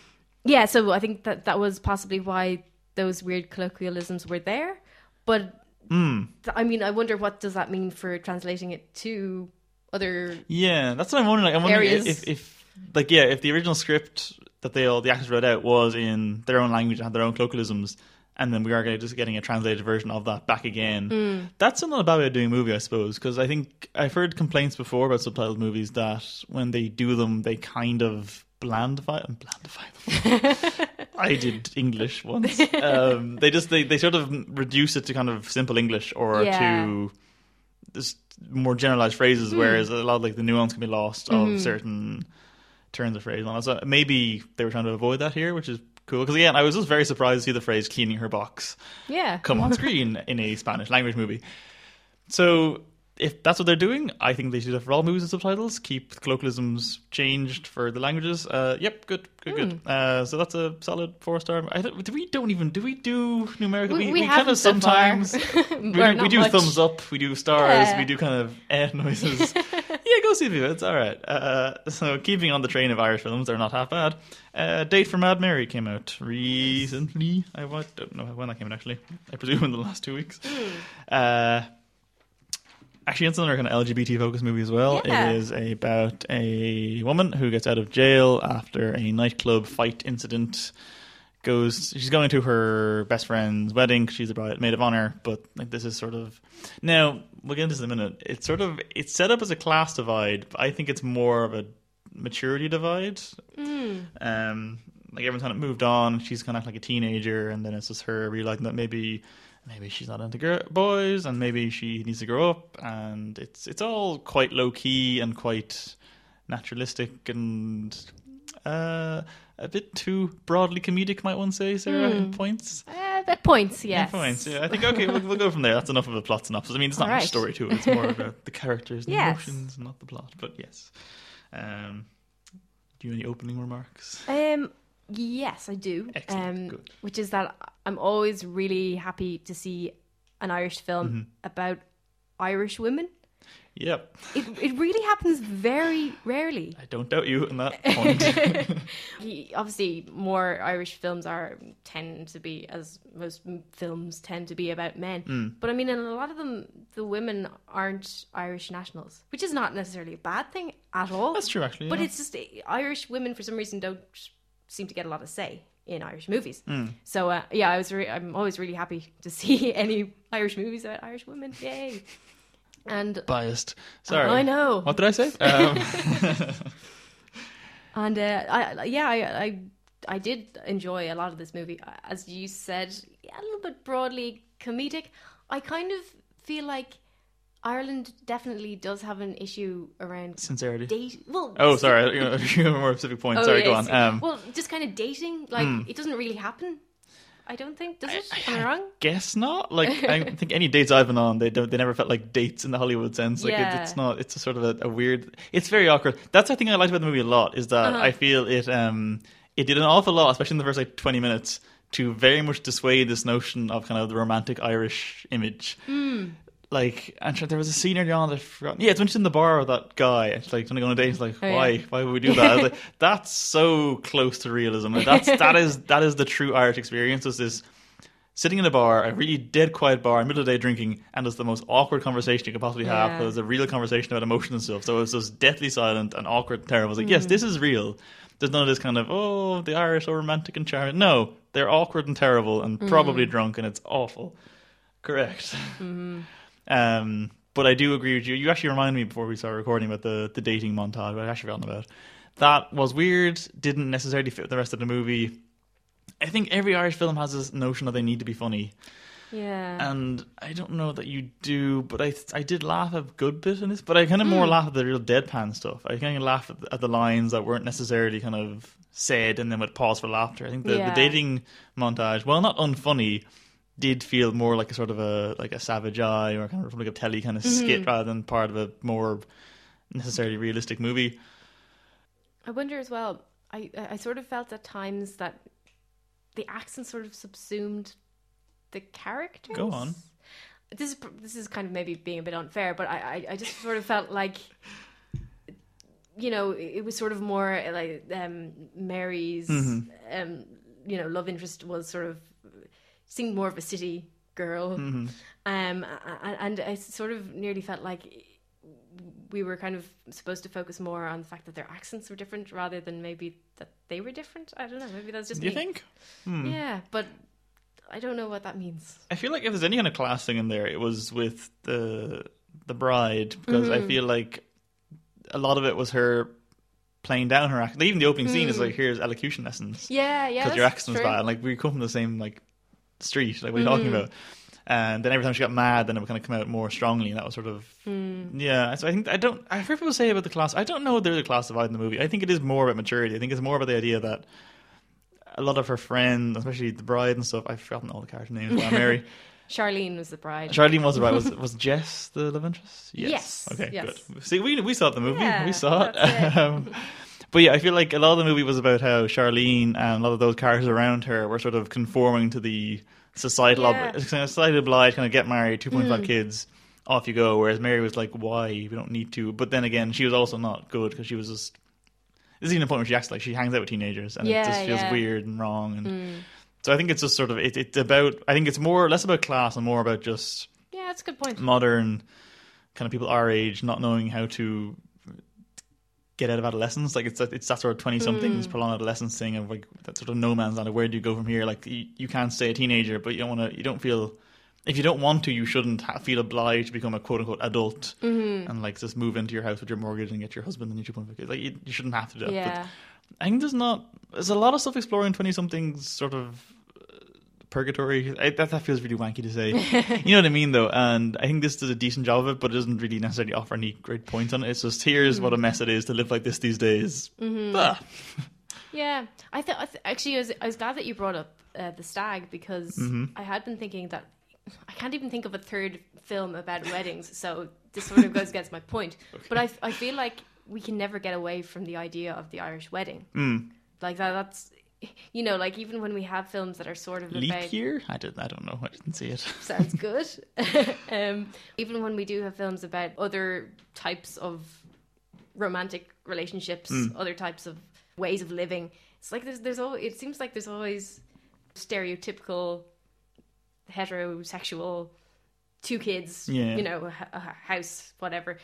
Yeah, so I think that that was possibly why those weird colloquialisms were there. But Hmm. th- I mean, I wonder what does that mean for translating it to other. Yeah, that's what I'm wondering. Like, I'm wondering Areas. if, if, like, yeah, if the original script that they all the actors wrote out was in their own language and had their own colloquialisms, and then we are just getting a translated version of that back again. Hmm. That's not a bad way of doing a movie, I suppose, because I think I've heard complaints before about subtitled movies that when they do them, they kind of blandify blandify them. I did English once. Um, they just they, they sort of reduce it to kind of simple English or Yeah. to just more generalized phrases, whereas a lot of like the nuance can be lost of certain turns of phrase. All that. so maybe they were trying to avoid that here, which is cool. Because again, I was just very surprised to see the phrase "cleaning her box" Yeah. come on screen in a Spanish language movie. So if that's what they're doing, I think they should have for all movies and subtitles. Keep the colloquialisms changed for the languages. Uh, yep, good, good, good. Hmm. Uh, so that's a solid four star. I don't, do we don't even do we do numerical? We- We, we kind of so sometimes we, do, we do thumbs up, we do stars, Yeah. we do kind of eh noises. yeah, go see the It's all right. Uh, so keeping on the train of Irish films, they're not half bad. Uh, Date for Mad Mary came out recently. I don't know when that came out actually. I presume in the last two weeks. Hmm. Uh, actually, it's another kind of LGBT focused movie as well. Yeah. It is about a woman who gets out of jail after a nightclub fight incident. Goes, she's going to her best friend's wedding. She's a bride, maid of honor, but like this is sort of now we'll get into this in a minute. It's sort of it's set up as a class divide, but I think it's more of a maturity divide. Um, like everyone's kind of moved on. She's kind of like a teenager, and then it's just her realizing that maybe maybe she's not into girl- boys, and maybe she needs to grow up. And it's it's all quite low key and quite naturalistic and uh, a bit too broadly comedic, might one say, Sarah, in points. Uh, at points, Yeah, yes. points. Yeah, I think okay, we'll, we'll go from there. That's enough of a plot synopsis. I mean, it's not All much right. story to it. It's more about the characters and Yes. emotions, not the plot. But yes. Um, do you have any opening remarks? Um, yes, I do. Excellent, Um, which is that I'm always really happy to see an Irish film Mm-hmm. about Irish women. Yep, It it really happens very rarely. I don't doubt you on that point. He- Obviously, more Irish films are tend to be, as most films tend to be, about men. Mm. But I mean, in a lot of them, the women aren't Irish nationals, which is not necessarily a bad thing at all. That's true, actually. But yeah. it's just uh, Irish women, for some reason, don't seem to get a lot of say in Irish movies. Hmm. So uh, yeah, I was re- I'm always really happy to see any Irish movies about Irish women. Yay! And biased. Sorry, I know. What did I say? Um, And uh, I, yeah, I, I, I did enjoy a lot of this movie. As you said, yeah, a little bit broadly comedic. I kind of feel like Ireland definitely does have an issue around sincerity. date. Well, Oh, sorry. You, know, you have a more specific point. Oh, sorry, go on. Um, well, just kind of dating. Like it doesn't really happen. I don't think. Does it? Am I wrong? guess not. Like I think any dates I've been on, they don't. They never felt like dates in the Hollywood sense. Like Yeah. it, it's not. It's a sort of a, a weird. It's very awkward. That's the thing I liked about the movie a lot is that Uh-huh. I feel it. Um, it did an awful lot, especially in the first like twenty minutes, to very much dissuade this notion of kind of the romantic Irish image. Hmm. Like, and there was a scene early on that I forgot. Yeah, it's when she's in the bar with that guy, and she's like, "Trying to go on a date." It's like, Oh, yeah. why? Why would we do that? Was like, that's so close to realism. Like, that's that is that is the true Irish experience. Is this sitting in a bar, a really dead quiet bar, middle of the day drinking, and it's the most awkward conversation you could possibly have. Yeah. It's a real conversation about emotion and stuff. So it was just deathly silent and awkward and terrible. I was like, yes, Mm. this is real. There's none of this kind of oh, the Irish are romantic and charming. No, they're awkward and terrible and probably Mm. drunk, and it's awful. Correct. Mm-hmm. Um, but I do agree with you. You actually reminded me before we started recording about the, the dating montage. I actually forgotten about. That was weird. Didn't necessarily fit with the rest of the movie. I think every Irish film has this notion that they need to be funny, Yeah. and I don't know that you do. But I I did laugh a good bit in this, but I kind of more laugh at the real deadpan stuff. I kind of laugh at the, at the lines that weren't necessarily kind of said and then would pause for laughter. I think the, Yeah. the dating montage, well, not unfunny, did feel more like a sort of a like a Savage Eye or kind of Republic of Telly kind of skit rather than part of a more necessarily realistic movie. I wonder as well. I I sort of felt at times that the accent sort of subsumed the characters. Go on. This is this is kind of maybe being a bit unfair, but I I, I just sort of felt like you know, it it was sort of more like um, Mary's, Mm-hmm. um, you know, love interest was sort of seemed more of a city girl, Mm-hmm. um, and I sort of nearly felt like we were kind of supposed to focus more on the fact that their accents were different rather than maybe that they were different. I don't know. Maybe that's just Do you me. think? Yeah, but I don't know what that means. I feel like if there's any kind of class thing in there, it was with the the bride because I feel like a lot of it was her playing down her accent. Even the opening scene is like, "Here's elocution lessons." Yeah, yeah. because your that's accent was true. bad. Like we come from the same like street. Like what are you talking mm. about? And then every time she got mad, then it would kind of come out more strongly, and that was sort of mm. yeah. So I think I don't. I've heard people say about the class. I don't know if there's a class divide in the movie. I think it is more about maturity. I think it's more about the idea that a lot of her friends, especially the bride and stuff. I've forgotten all the character names. Well, Mary, Charlene was the bride. Charlene was the bride. Was was Jess the love interest? Yes, Okay. yes. Good. See, we we saw the movie. Yeah, we saw it. it. Um, But yeah, I feel like a lot of the movie was about how Charlene and a lot of those characters around her were sort of conforming to the societal Yeah. ob- societal obliged kind of get married, two point five Mm. kids, off you go. Whereas Mary was like, why we don't need to. But then again, she was also not good because she was just. This is even a point where she acts like she hangs out with teenagers, and Yeah, it just feels yeah. Mm. weird and wrong. And so I think it's just sort of it, it's about. I think it's more less about class and more about just yeah, that's a good point. modern kind of people our age not knowing how to get out of adolescence. Like it's it's that sort of twenty somethings Hmm. prolonged adolescence thing of like that sort of no man's land. of Where do you go from here? Like you, you can't stay a teenager, but you don't want to. You don't feel. If you don't want to, you shouldn't ha- feel obliged to become a quote unquote adult Mm-hmm. and like just move into your house with your mortgage and get your husband and your two kids. Like you, you shouldn't have to do that. Yeah. But I think there's not. There's a lot of stuff exploring twenty somethings sort of purgatory. I, that that feels really wanky to say. you know what I mean, though. And I think this does a decent job of it, but it doesn't really necessarily offer any great points on it. It's just here's what a mess it is to live like this these days. Ah. Yeah, I thought th- actually I was, I was glad that you brought up uh, the stag because Mm-hmm. I had been thinking that I can't even think of a third film about weddings, so this sort of goes against my point. But I, I feel like we can never get away from the idea of the Irish wedding. Mm. Like that, that's you know, like even when we have films that are sort of Leap about year? I didn't. I don't know. I didn't see it. sounds good. um, even when we do have films about other types of romantic relationships, other types of ways of living, it's like there's there's always, it seems like there's always stereotypical heterosexual two kids, Yeah. you know, a house, whatever,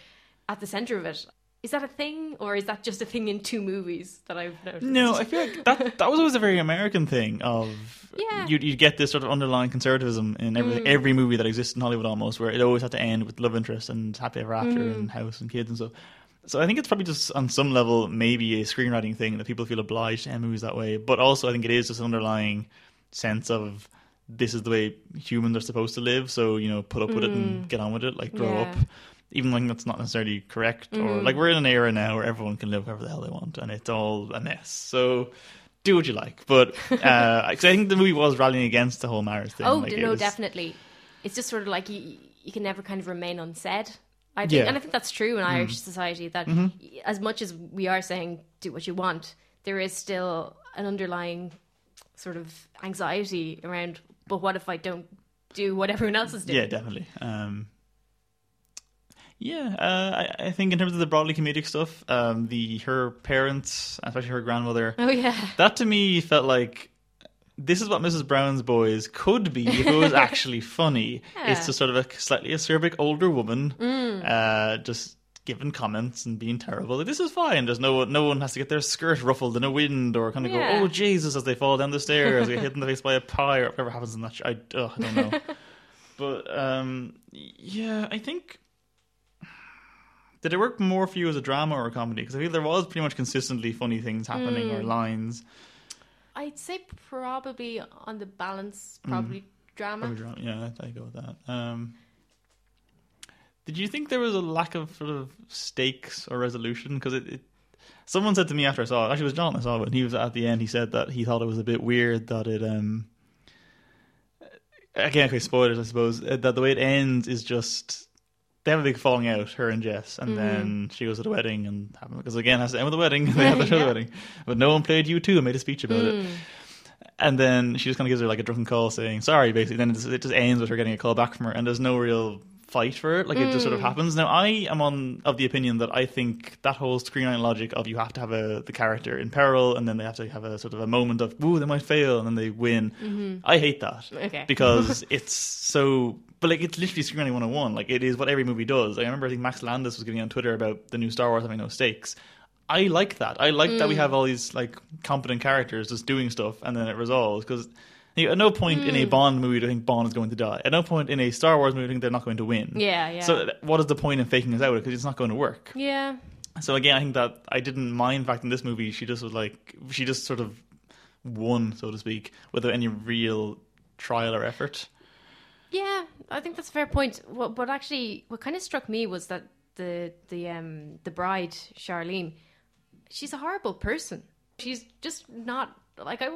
at the center of it. Is that a thing, or is that just a thing in two movies that I've noticed? No, I feel like that that was always a very American thing. Of Yeah. you you get this sort of underlying conservatism in every Mm. every movie that exists in Hollywood almost, where it always had to end with love interest and happy ever after Mm. and house and kids and stuff. So I think it's probably just on some level maybe a screenwriting thing that people feel obliged to end movies that way. But also I think it is just an underlying sense of this is the way humans are supposed to live. So you know, put up with it and get on with it. Like grow Mm. Yeah. up. Even when that's not necessarily correct, or Mm. like we're in an era now where everyone can live however the hell they want, and it's all a mess. So do what you like. But uh, 'cause I think the movie was rallying against the whole marriage thing. Oh Like, it no, was- definitely. It's just sort of like you, you can never kind of remain unsaid. I think, Yeah. Mm-hmm. and I think that's true in Irish society. That as much as we are saying do what you want, there is still an underlying sort of anxiety around. But what if I don't do what everyone else is doing? Yeah, definitely. Um, yeah, uh, I, I think in terms of the broadly comedic stuff, um, the her parents, especially her grandmother, Oh yeah, that to me felt like this is what Mrs. Brown's Boys could be if it was actually funny. Yeah. It's just sort of a slightly acerbic older woman, uh, just giving comments and being terrible. Like, this is fine. There's no no one has to get their skirt ruffled in a wind or kind of Yeah. go, oh Jesus, as they fall down the stairs, get hit in the face by a pie or whatever happens in that. Sh- I, I don't know. but um, yeah, I think. Did it work more for you as a drama or a comedy? Because I feel there was pretty much consistently funny things happening or lines. I'd say probably on the balance, probably drama. Probably drama. Yeah, I, I go with that. Um, did you think there was a lack of sort of stakes or resolution? Because it, it, someone said to me after I saw it, actually it was John I saw it, and he was at the end. He said that he thought it was a bit weird that it. Um, again, okay, spoilers, I suppose. uh, That the way it ends is just they have a big falling out, her and Jess, and mm-hmm. then she goes to the wedding and because again it has to end with the wedding. they have to show the Yeah. wedding, but no one played U2 and made a speech about it. Mm. And then she just kind of gives her like a drunken call saying sorry, basically. Then it just, it just ends with her getting a call back from her, and there's no real fight for it. Like it just sort of mm. happens. Now I am on of the opinion that I think that whole screenwriting logic of you have to have a the character in peril and then they have to have a sort of a moment of ooh they might fail and then they win. Mm-hmm. I hate that Okay. because it's so. But like it's literally screenwriting 101. Like it is what every movie does. I remember I think Max Landis was giving on Twitter about the new Star Wars having no stakes. I like that. I like that we mm. have all these like competent characters just doing stuff and then it resolves because. At no point in a Bond movie do I think Bond is going to die. At no point in a Star Wars movie do I think they're not going to win. Yeah, yeah. So what is the point in faking this out? Because it's not going to work. Yeah. So again, I think that I didn't mind the fact in this movie she just was like she just sort of won, so to speak, without any real trial or effort. Yeah, I think that's a fair point. What, but actually, what kind of struck me was that the the um the bride Charlene, she's a horrible person. She's just not like I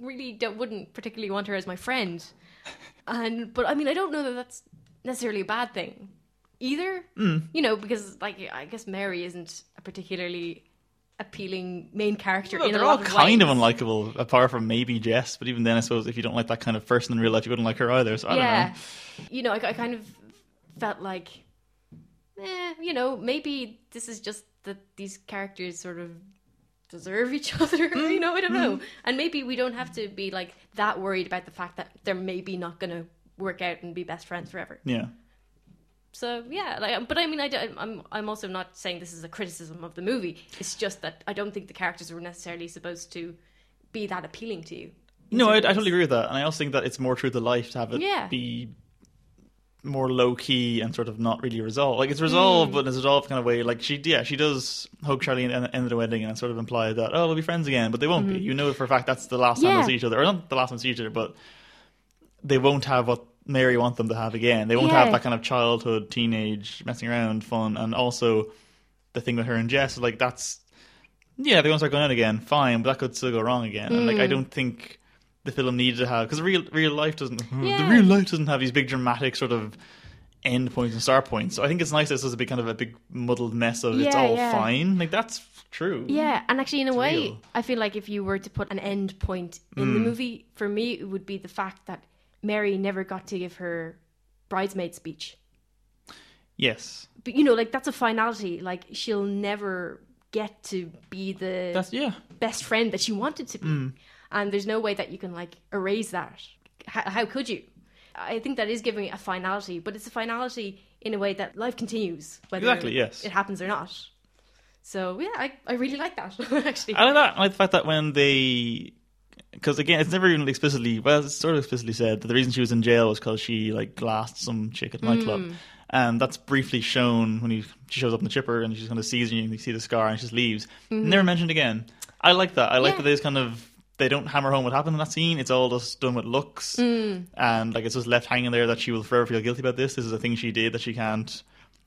really don't, wouldn't particularly want her as my friend. And but I mean, I don't know that that's necessarily a bad thing either. Mm. You know, because like I guess Mary isn't a particularly appealing main character Well, in they're a all of kind of unlikable, apart from maybe Jess. But even then, I suppose if you don't like that kind of person in real life, you wouldn't like her either. So I yeah. don't know. You know, I, I kind of felt like, eh, you know, maybe this is just that these characters sort of deserve each other. you mm, know, I don't know. Mm-hmm. And maybe we don't have to be like that worried about the fact that they're maybe not going to work out and be best friends forever. Yeah. So yeah, like, but I mean, I, don't- I'm I'm also not saying this is a criticism of the movie. It's just that I don't think the characters were necessarily supposed to be that appealing to you. No, I, I totally agree with that, and I also think that it's more true to life to have it Yeah. be more low key and sort of not really resolved. Like it's resolved, Mm. but it's resolved kind of way. Like she, yeah, she does hug Charlie at the end of the wedding, and sort of imply that oh, they'll be friends again, but they won't be. You know for a fact that's the last time Mm-hmm. Yeah. they'll see each other, or not the last time they see each other, but they won't have what Mary wants them to have again. They won't Yeah. have that kind of childhood, teenage messing around fun, and also the thing with her and Jess, like that's yeah, they're going to start going out again, fine, but that could still go wrong again. And Mm. like I don't think the film needed to have because real real life doesn't hmm. the real life doesn't have these big dramatic sort of end points and start points. So I think it's nice that this is a big kind of a big muddled mess of it's all yeah. fine. Like that's true. Yeah, and actually, in a way, real. I feel like if you were to put an end point in the hmm. movie, for me, it would be the fact that Mary never got to give her bridesmaid speech. Yes. But you know, like that's a finality. Like she'll never get to be the That's yeah. best friend that she wanted to be, hmm. And there's no way that you can like erase that. How, how could you? I think that is giving a finality, but it's a finality in a way that life continues, whether Exactly, yes. it happens or not. So yeah, I, I really like that actually. I like that. I like the fact that when they, because again, it's never even explicitly. Well, it's sort of explicitly said that the reason she was in jail was because she like glassed some chick at a nightclub, Hmm. and that's briefly shown when he, she shows up in the chipper and she's kind of sees you and you see the scar and she just leaves. Never mentioned again. I like that. I like Mm-hmm. Yeah. that they just kind of they don't hammer home what happened in that scene. It's all just done with looks, Mm. and like it's just left hanging there that she will forever feel guilty about this. This is a thing she did that she can't.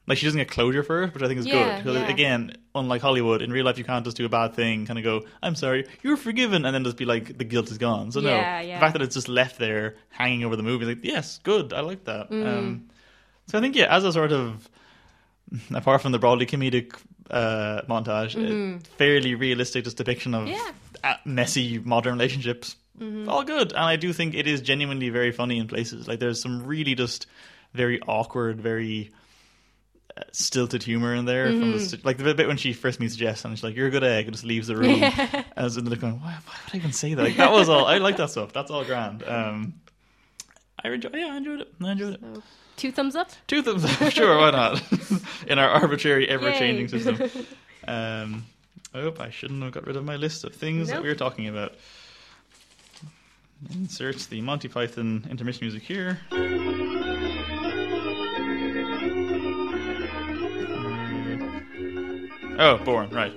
Like she doesn't get closure for it, which I think is Yeah, good. yeah. again, unlike Hollywood, in real life you can't just do a bad thing, kind of go, "I'm sorry, you're forgiven," and then just be like, the guilt is gone. So no, Yeah, yeah. the fact that it's just left there hanging over the movie, like, yes, good, I like that. Mm. Um, so I think yeah, as a sort of apart from the broadly comedic uh, montage, a fairly realistic just depiction of Mm-hmm. Yeah. Messy modern relationships. Mm-hmm. All good, and I do think it is genuinely very funny in places. Like there's some really just very awkward, very uh, stilted humor in there. From Mm-hmm. the, like the bit when she first meets Jess and she's like, "You're a good egg," and just leaves the room. Yeah. I was in the going, why, why would I even say that? Like, that was all. I like that stuff. That's all grand. Um, I enjoy. Yeah, I enjoyed it. I enjoyed it. Two thumbs up. Two thumbs up. Sure, why not? in our arbitrary, ever-changing Yay. system. Um, I I shouldn't have got rid of my list of things that we were talking about. Insert the Monty Python intermission music here. Oh, Bourne, right.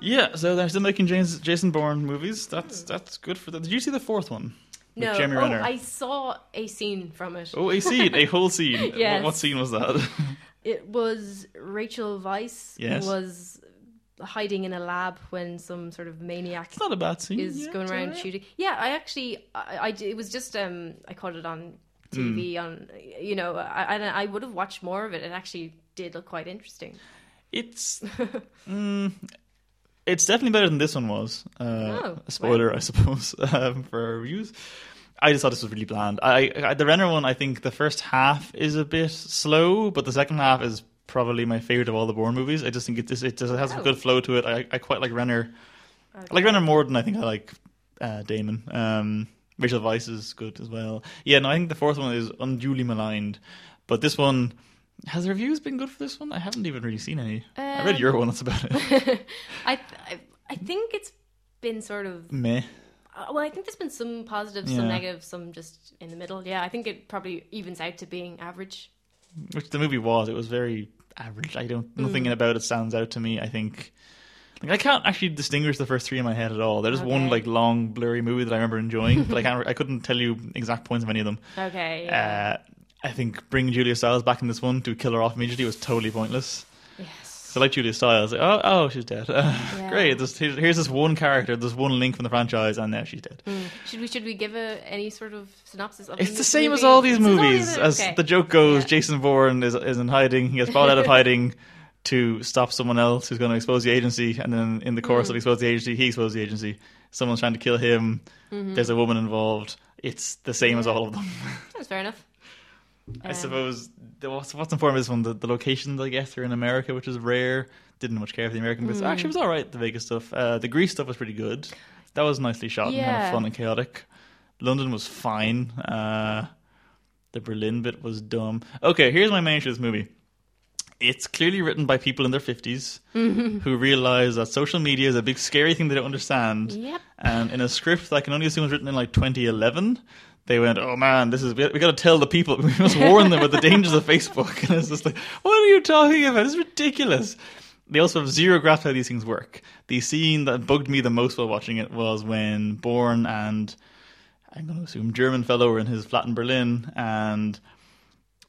Yeah, so they're still making James, Jason Bourne movies. That's that's good for them. Did you see the fourth one? With No, Jeremy oh, Renner. I saw a scene from it. Oh, a scene, a whole scene. Yes. What, what scene was that? It was Rachel Weisz Yes. was hiding in a lab when some sort of maniac it's not a bad scene. is yeah, going around shooting. Yeah, I actually, I, I it was just, um, I caught it on TV Hmm. on, you know, I, I, I would have watched more of it. It actually did look quite interesting. It's mm, it's definitely better than this one was. Uh, Oh, a spoiler, I suppose, um, for our reviews. I just thought this was really bland. I, I the Renner one, I think the first half is a bit slow, but the second half is probably my favorite of all the Bourne movies. I just think it just it just has a Oh. good flow to it. I, I quite like Renner. I like Renner more than I think I like uh, Damon. Um, Rachel Weisz is good as well. Yeah, no, I think the fourth one is unduly maligned, but this one has the reviews been good for this one? I haven't even really seen any. I read Um, your one. That's about it. I, I I think it's been sort of Meh. uh, well. I think there's been some positives, Yeah. some negatives, some just in the middle. Yeah, I think it probably evens out to being average. which the movie was. It was very average. I don't Mm. nothing about it stands out to me. I think like I can't actually distinguish the first three in my head at all. There's one like long blurry movie that I remember enjoying, but I can't. I couldn't tell you exact points of any of them. Okay. Yeah. Uh, I think bringing Julia Stiles back in this one to kill her off immediately was totally pointless. So like Julia Stiles, like, oh oh she's dead. Great. This, here's, here's this one character, there's one link from the franchise, and now she's dead. Should we should we give a, any sort of synopsis of It's the same as all these all movies. As okay. the joke goes, Yeah. Jason Bourne is is in hiding. He gets brought out of hiding to stop someone else who's going to expose the agency, and then in the course Mm. of expose the agency, he exposes the agency. Someone's trying to kill him. Mm-hmm. There's a woman involved. It's the same as all of them. That's fair enough. I Um, suppose the, what's what's important is one the, the locations. I guess are in America, which is rare. Didn't much care for the American bits. Mm. Actually, it was all right. The Vegas stuff. Uh, the Greece stuff was pretty good. That was nicely shot and kind Yeah. of fun and chaotic. London was fine. Uh, the Berlin bit was dumb. Okay, here's my main issue with this movie. It's clearly written by people in their 50s who realize that social media is a big scary thing they don't understand. Yep. And in a script that I can only assume was written in like 2011, they went, "Oh man, this is we, we got to tell the people. We must warn them of the dangers of Facebook." And it's just like, "What are you talking about? It's ridiculous." They also have zero grasp how these things work. The scene that bugged me the most while watching it was when Bourne and I'm going to assume German fellow were in his flat in Berlin, and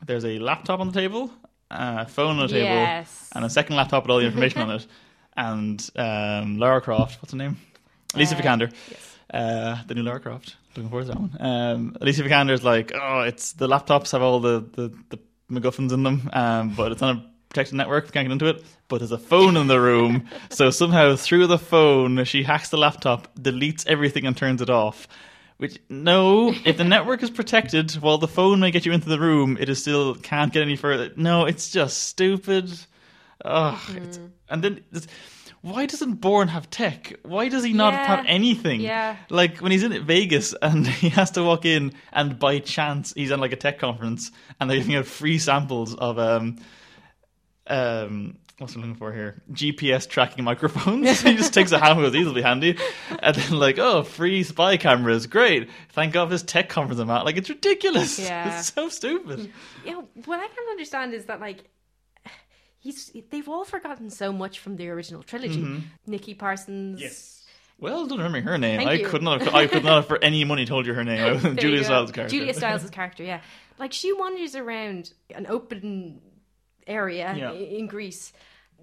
there's a laptop on the table, a phone on the table, Yes. and a second laptop with all the information on it, and um, Lara Croft. What's her name? Alicia Uh, Vikander. yes. Uh, the new Lara Croft. Looking forward to that one. Um, Alicia Vikander's like, oh, it's the laptops have all the the, the MacGuffins in them, um, but it's on a protected network. We can't get into it. But there's a phone in the room, so somehow through the phone she hacks the laptop, deletes everything, and turns it off. Which no, if the network is protected, while the phone may get you into the room, it is still can't get any further. No, it's just stupid. Ugh, it's, and then it's- why doesn't Bourne have tech? Why does he not Yeah. have anything? Yeah. Like when he's in Vegas and he has to walk in, and by chance he's on like a tech conference, and they're giving out free samples of um um what's I'm looking for here GPS tracking microphones. he just takes a handful, goes, "These will be handy," and then like, "Oh, free spy cameras, great! Thank God this tech conference I'm at." Like it's ridiculous. Yeah. It's so stupid. know, what I can't understand is that like he's they've all forgotten so much from the original trilogy. Mm-hmm. Nikki Parsons. Yes. Well, don't remember her name. Thank I you. could not. Have, I could not have for any money told you her name. Julia. Stiles' character. Julia Stiles' character, yeah. Like she wanders around an open area Yeah. in Greece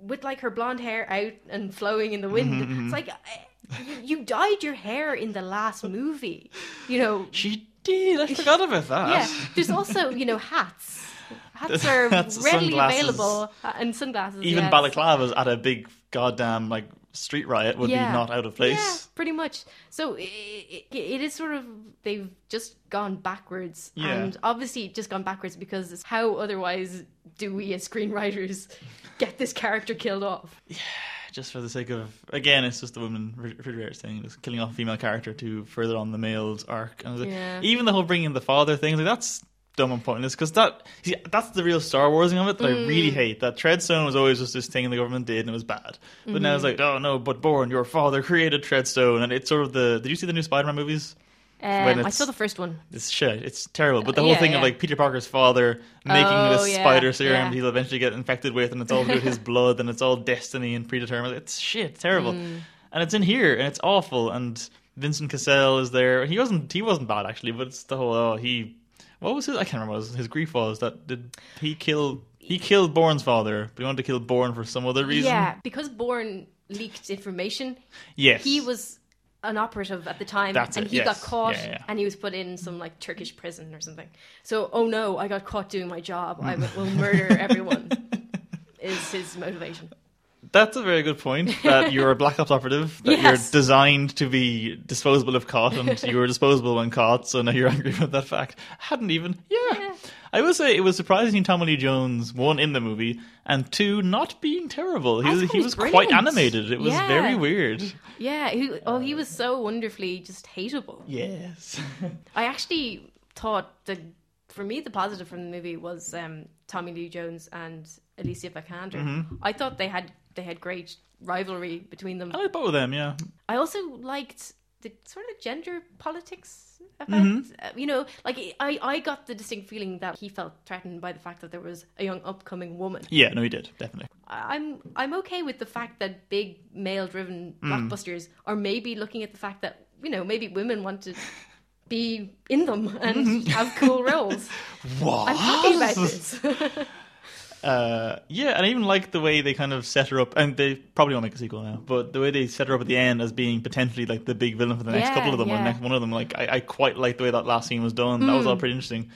with like her blonde hair out and flowing in the wind. Mm-hmm, It's like uh, you, you dyed your hair in the last movie. You know, She did. I forgot about that. yeah. There's also, you know, hats. Hats are readily available uh, and sunglasses. Even yes. balaclavas at a big goddamn like street riot would Yeah. be not out of place. Yeah, pretty much. So i i it is sort of they've just gone backwards, Yeah. and obviously just gone backwards because how otherwise do we as screenwriters get this character killed off? Yeah, Just for the sake of again, it's just the woman refrigerator thing, just killing off a female character to further on the male's arc. And like, Yeah. even the whole bringing the father thing, like that's dumb and pointless because that see, that's the real Star Warsing of it that I really Mm. hate. That Treadstone was always just this thing the government did and it was bad. But now it's Mm-hmm. like, oh no, but Bourne, your father created Treadstone, and it's sort of the. Did you see the new Spider-Man movies? Um, I saw the first one. It's shit. It's terrible. But the whole Yeah, thing of like Peter Parker's father making Oh, this yeah, spider serum yeah. he'll eventually get infected with, and it's all to with his blood, and it's all destiny and predetermined. It's shit. It's terrible. Mm. And it's in here, and it's awful. And Vincent Cassel is there. He wasn't. He wasn't bad actually, but it's the whole. Oh, he. What was his? I can't remember. What his, grief was that did he kill? He killed Bourne's father, but he wanted to kill Bourne for some other reason. Yeah, because Bourne leaked information. Yes. He was an operative at the time, That's and it, he yes. got caught, Yeah, yeah. and he was put in some like Turkish prison or something. So, oh no, I got caught doing my job. I mm. will will murder everyone. Is his motivation? That's a very good point. That you're a Black Ops operative. That Yes. you're designed to be disposable if caught, and you were disposable when caught. So now you're angry about that fact. Hadn't even. Yeah. Yeah. I will say it was surprising Tommy Lee Jones one in the movie and two not being terrible. He I was he was quite animated. It was Yeah. very weird. Yeah. He, oh, he was so wonderfully just hateable. Yes. I actually thought the for me the positive from the movie was um, Tommy Lee Jones and Alicia Vikander. Mm-hmm. I thought they had they had great rivalry between them. I like both of them. Yeah. I also liked the sort of gender politics. Mm-hmm. Uh, you know, like I, I got the distinct feeling that he felt threatened by the fact that there was a young upcoming woman. Yeah. No, he did definitely. I'm I'm okay with the fact that big male driven Mm. blockbusters are maybe looking at the fact that you know maybe women want to be in them and Mm-hmm. have cool roles. What? I'm happy about this. Uh, yeah, and I even like the way they kind of set her up, and they probably won't make a sequel now, but the way they set her up at the end as being potentially like the big villain for the next Yeah, couple of them, or yeah. the next one of them. Like, I, I quite like the way that last scene was done. That was Hmm. all pretty interesting.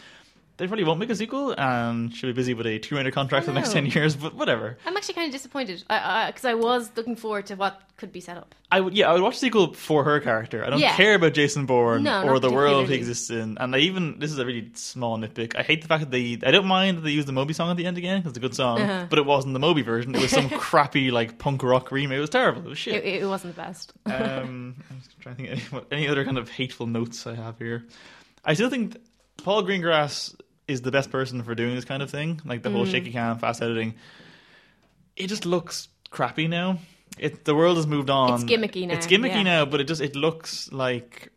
They probably won't make a sequel, and she'll be busy with a Tomb Raider contract for the next ten years. But whatever. I'm actually kind of disappointed because I, because I was looking forward to what could be set up. I would, yeah, I would watch the sequel for her character. I don't Yeah. care about Jason Bourne No, or the world he exists in. And I even this is a really small nitpick. I hate the fact that they. I don't mind that they used the Moby song at the end again because it's a good song, Uh-huh. but it wasn't the Moby version. It was some crappy like punk rock remake. It was terrible. It was shit. It, it wasn't the best. um, I'm just trying to think any, what, any other kind of hateful notes I have here. I still think Paul Greengrass is the best person for doing this kind of thing, like the whole Mm. shaky cam, fast editing. It just looks crappy now. It the world has moved on. It's gimmicky now, It's gimmicky yeah. now, but it just it looks like.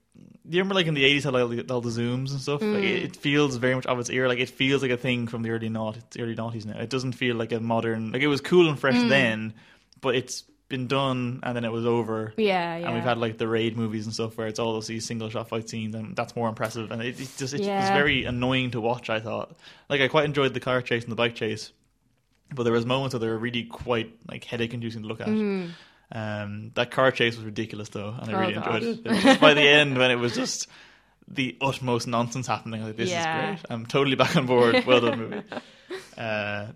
Do you remember, like in the eighties, how all the, all the zooms and stuff? Mm. Like, it, it feels very much of its era. Like it feels like a thing from the early nought, early noughties now. It doesn't feel like a modern. Like it was cool and fresh Mm. then, but it's been done and then it was over. Yeah, yeah. And we've had like the raid movies and stuff where it's all these single shot fight scenes, and that's more impressive. And it, it's just it's Yeah. very annoying to watch. I thought, like, I quite enjoyed the car chase and the bike chase, but there was moments where they were really quite like headache inducing to look at. Um, that car chase was ridiculous though, and I. Oh, really God. enjoyed it. It by the end, when it was just the utmost nonsense happening, like this Yeah. is great. I'm totally back on board. Well done, movie. Uh,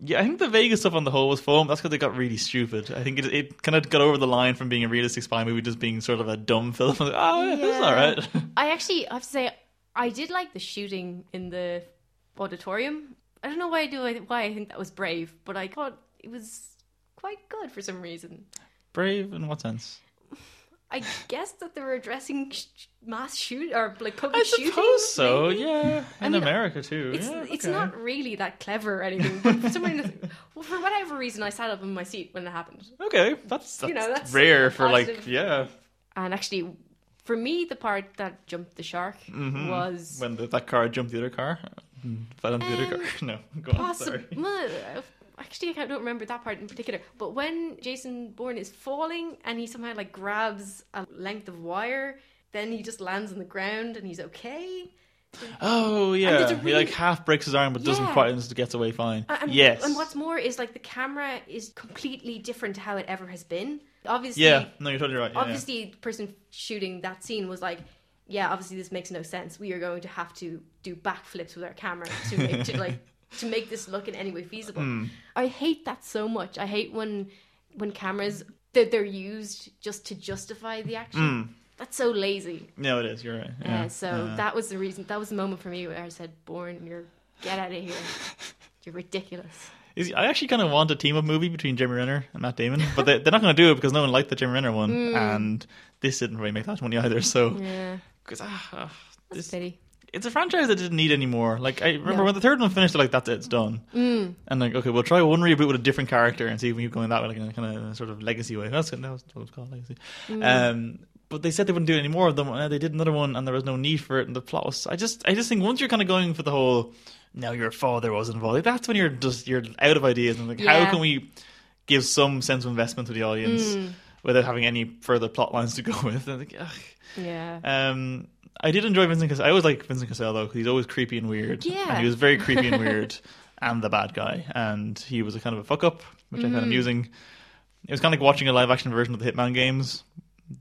yeah, I think the Vegas stuff on the whole was fun. That's because they got really stupid. I think it it kind of got over the line from being a realistic spy movie just being sort of a dumb film. Like, oh, yeah, this is all right. I actually I have to say I did like the shooting in the auditorium. I don't know why I do why I think that was brave, but I thought it was quite good for some reason. Brave in what sense? I guess that they were addressing sh- mass shoot or like public I shooting. suppose so. maybe? Yeah, in mean, America too. It's yeah, it's okay. not really that clever or anything, but for some reason, well, for whatever reason, I sat up in my seat when it happened. okay. That's, that's You know, that's rare for like yeah. And actually, for me, the part that jumped the shark Mhm. was when the, that car jumped the other car, fell into the other Um, car. No, go on. Sorry. Actually, I can't- don't remember that part in particular. But when Jason Bourne is falling and he somehow like grabs a length of wire, then he just lands on the ground and he's okay. Oh yeah, a he like half breaks his arm but doesn't quite and gets away fine. And, yes. And what's more is like the camera is completely different to how it ever has been. Obviously, yeah, no, you're totally right. Yeah, yeah. obviously the person shooting that scene was like yeah obviously this makes no sense we are going to have to do backflips with our camera to make to like to make this look in any way feasible Hmm. i hate that so much i hate when when cameras that they're used just to justify the action that's so lazy No, it is. You're right. yeah. Yeah. so Uh, that was the reason that was the moment for me where i said Bourne you're get out of here you're ridiculous Is, I actually kind of want a team up movie between Jeremy Renner and Matt Damon, but they, they're not going to do it because no one liked the Jeremy Renner one, and this didn't really make that money either. So, yeah because ah, ah, this, pity it's a franchise that didn't need any more. Like I remember No. when the third one finished, like that's it, it's done. Mm. And like, okay, we'll try one reboot with a different character and see if we keep going that way, like in a kind of sort of legacy way. That's what it's called, legacy. Um, but they said they wouldn't do any more of them. And they did another one, and there was no need for it. And the plot was, I just, I just think once you're kind of going for the whole, now your father was involved. Like, that's when you're just you're out of ideas and like, Yeah. how can we give some sense of investment to the audience without having any further plot lines to go with? And like, ugh. yeah Um, I did enjoy Vincent Cassel. I always like Vincent Cassel though 'cause he's always creepy and weird. Yeah. and he was very creepy and weird, and the bad guy. And he was a kind of a fuck up, which I Mm. found amusing. It was kind of like watching a live action version of the Hitman games.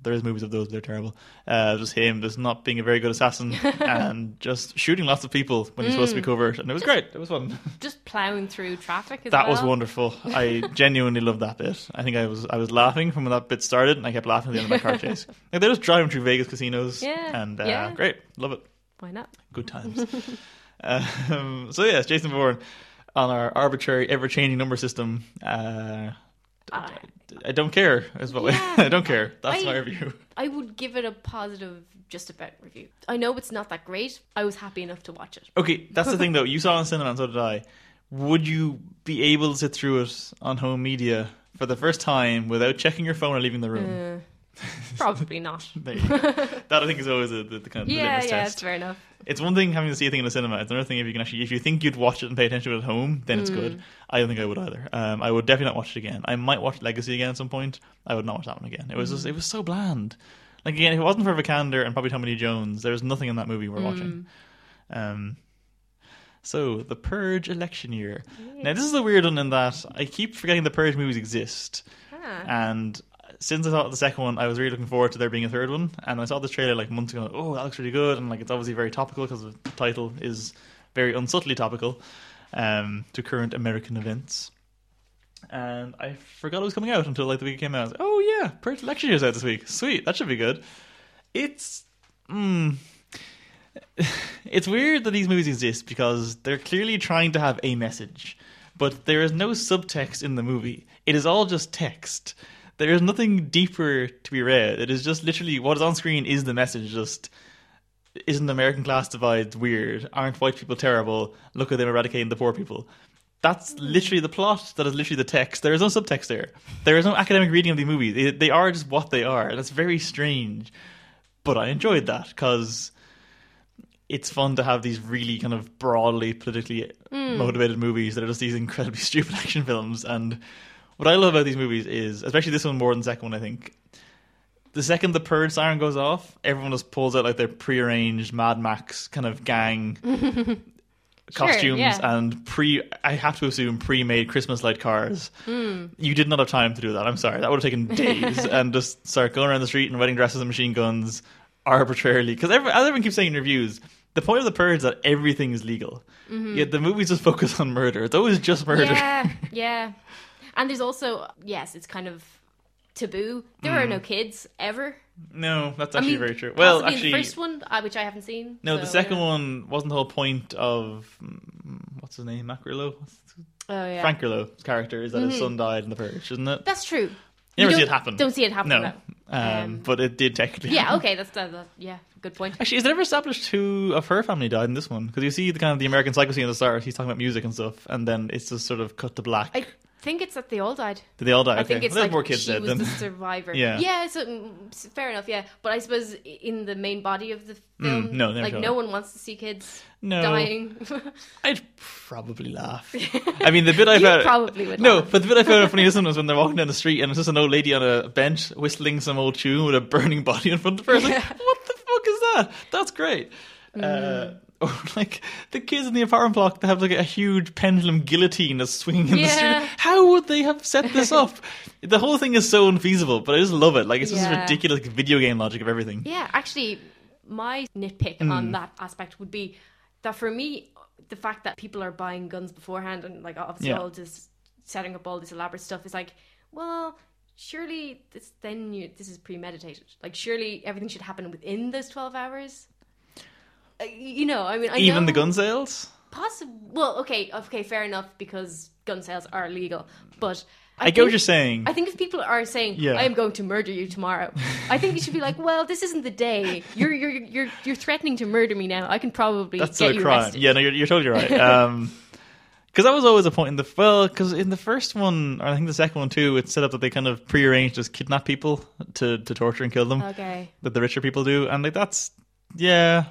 There is movies of those; they're terrible. Uh, just him, just not being a very good assassin, and just shooting lots of people when he's supposed to be covert, and it was great. It was fun. just plowing through traffic. As That was wonderful. I genuinely loved that bit. I think I was I was laughing from when that bit started, and I kept laughing at the end of my car chase. Like they're just driving through Vegas casinos, Yeah, and uh, yeah. great, love it, Why not? good times. um, so yes, Jason Bourne on our arbitrary, ever-changing number system. Uh, I, I don't care. Is what Yeah. I don't care. That's I- my review. I would give it a positive, just about review. I know it's not that great. I was happy enough to watch it. Okay, that's the thing though. You saw it on cinema, and so did I. Would you be able to sit through it on home media for the first time without checking your phone or leaving the room? Uh, probably not. There you go. that I think is always a, the, the kind of the yeah, litmus yeah, test. it's fair enough. It's one thing having to see a thing in the cinema. It's another thing if you can actually, if you think you'd watch it and pay attention to it at home, then it's good. I don't think I would either. Um, I would definitely not watch it again. I might watch Legacy again at some point. I would not watch that one again. It was just, it was so bland. Like again, if it wasn't for Vikander and probably Tommy Lee Jones, there was nothing in that movie we're watching. Um, so the Purge election year. Now this is a weird one in that I keep forgetting the Purge movies exist. Ah. And since I saw the second one, I was really looking forward to there being a third one. And I saw this trailer like months ago. Oh, that looks really good, and like it's obviously very topical because the title is very unsubtly topical um, to current American events. And I forgot it was coming out until like the week it came out. I was like, oh yeah, Purge Election Year's out this week. Sweet, that should be good. It's mm, it's weird that these movies exist because they're clearly trying to have a message, but there is no subtext in the movie. It is all just text. There is nothing deeper to be read. It is just literally what is on screen is the message. Just isn't American class divide weird? Aren't white people terrible? Look at them eradicating the poor people. That's literally the plot. That is literally the text. There is no subtext there. There is no academic reading of the movie. They, they are just what they are, and it's very strange. But I enjoyed that because it's fun to have these really kind of broadly politically hmm. motivated movies that are just these incredibly stupid action films. And what I love about these movies is, especially this one more than the second one, I think. The second the purge siren goes off, everyone just pulls out like their prearranged Mad Max kind of gang costumes yeah. and pre. I have to assume pre-made Christmas light cars. Hmm. You did not have time to do that. I'm sorry, that would have taken days and just start going around the street in wedding dresses and machine guns arbitrarily. Because as everyone keeps saying in reviews, the point of the purge is that everything is legal. Yet the movies just focus on murder. It's always just murder. Mm-hmm. Yeah, yeah. And there's also yes, it's kind of taboo. There are no kids ever. No, that's I actually mean, very true. Well, actually, the first one, uh, which I haven't seen. no, so the second don't one wasn't the whole point of mm, what's his name, Mac Grillo? What's- Oh yeah, Frank Grillo's character is that his son died in the purge, isn't it? that's true. You never see it happen. Don't see it happen. No, no. um, Um, but it did technically. Yeah. happen. Okay. That's that, that- Yeah. Good point. Actually, is it ever established who of her family died in this one? Because you see the kind of the American Psycho scene at the start. He's talking about music and stuff, and then it's just sort of cut to black. I think it's that they all died. Did they all die? I think it's Well, like more kids she dead was then. the survivor. Yeah. yeah. So mm, fair enough. Yeah, but I suppose in the main body of the film, Mm, no, like no one wants to see kids No. dying. I'd probably laugh. I mean, the bit I found probably would No, laugh. but the bit I found funny this one was when they're walking down the street and it's just an old lady on a bench whistling some old tune with a burning body in front of her. Was like, what fuck is that? That's great. Mm. Uh, or like the kids in the apartment block that have like a huge pendulum guillotine that's swinging in the street. How would they have set this up? the whole thing is so unfeasible, but I just love it. Like it's just Yeah. ridiculous video game logic of everything. Yeah, actually, my nitpick Mm. on that aspect would be that for me, the fact that people are buying guns beforehand and like obviously Yeah. all just setting up all this elaborate stuff is like, well, surely this then you this is premeditated. Like surely everything should happen within those twelve hours. Uh, you know, I mean, I Even know the gun sales. Possible. Well, okay, okay, fair enough because gun sales are legal, but. I, get think- what you're saying. I think if people are saying, Yeah. "I am going to murder you tomorrow," I think you should be like, "Well, this isn't the day. You're you're you're you're threatening to murder me now. I can probably That's get a you crime. arrested." Yeah, no, you're, you're totally right. Um because that was always a point in the well, because in the first one, or I think the second one too, it's set up that they kind of prearranged just kidnap people to to torture and kill them, Okay. that the richer people do, and like that's yeah.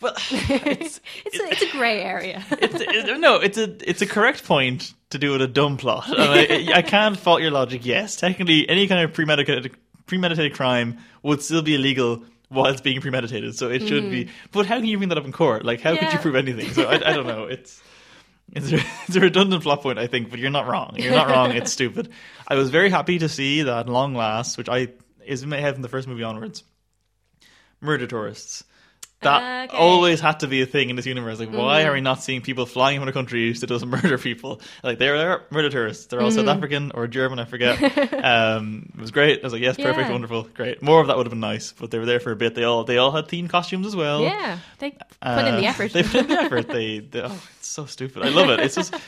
Well, it's, It's a, it's a grey area. it's it, no, it's a it's a correct point to do with a dumb plot. I, I can't fault your logic. Yes, technically, any kind of premeditated premeditated crime would still be illegal while it's being premeditated. So it should be. But how can you bring that up in court? Like, how could you Mm-hmm. Prove anything? So I, I don't know. It's. It's a, it's a redundant plot point, I think, but you're not wrong. You're not wrong. It's stupid. I was very happy to see that long last, which I is in my head from the first movie onwards. Murder tourists. That Okay. always had to be a thing in this universe. Like, why Mm. are we not seeing people flying from a country that doesn't murder people? Like, they're, they're murder tourists. They're all South Mm. African or German, I forget. um, it was great. I was like, yes, perfect, Yeah. wonderful, great. More of that would have been nice, but they were there for a bit. They all they all had themed costumes as well. Yeah, they put in the Uh, effort. They put in the effort. They, they oh, so stupid. I love it. It's just.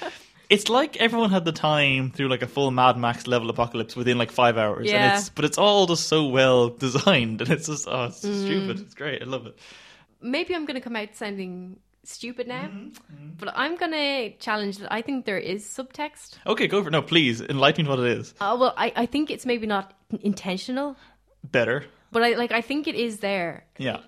It's like everyone had the time through like a full Mad Max level apocalypse within like five hours, Yeah. and it's but it's all just so well designed, and it's just oh, it's Mm. stupid. It's great. I love it. Maybe I'm going to come out sounding stupid now, Mm-hmm. but I'm going to challenge that I think there is subtext. Okay, go for it. No, please enlighten me what it is. Uh, well, I, I think it's maybe not intentional, Better. but I like I think it is there. Yeah.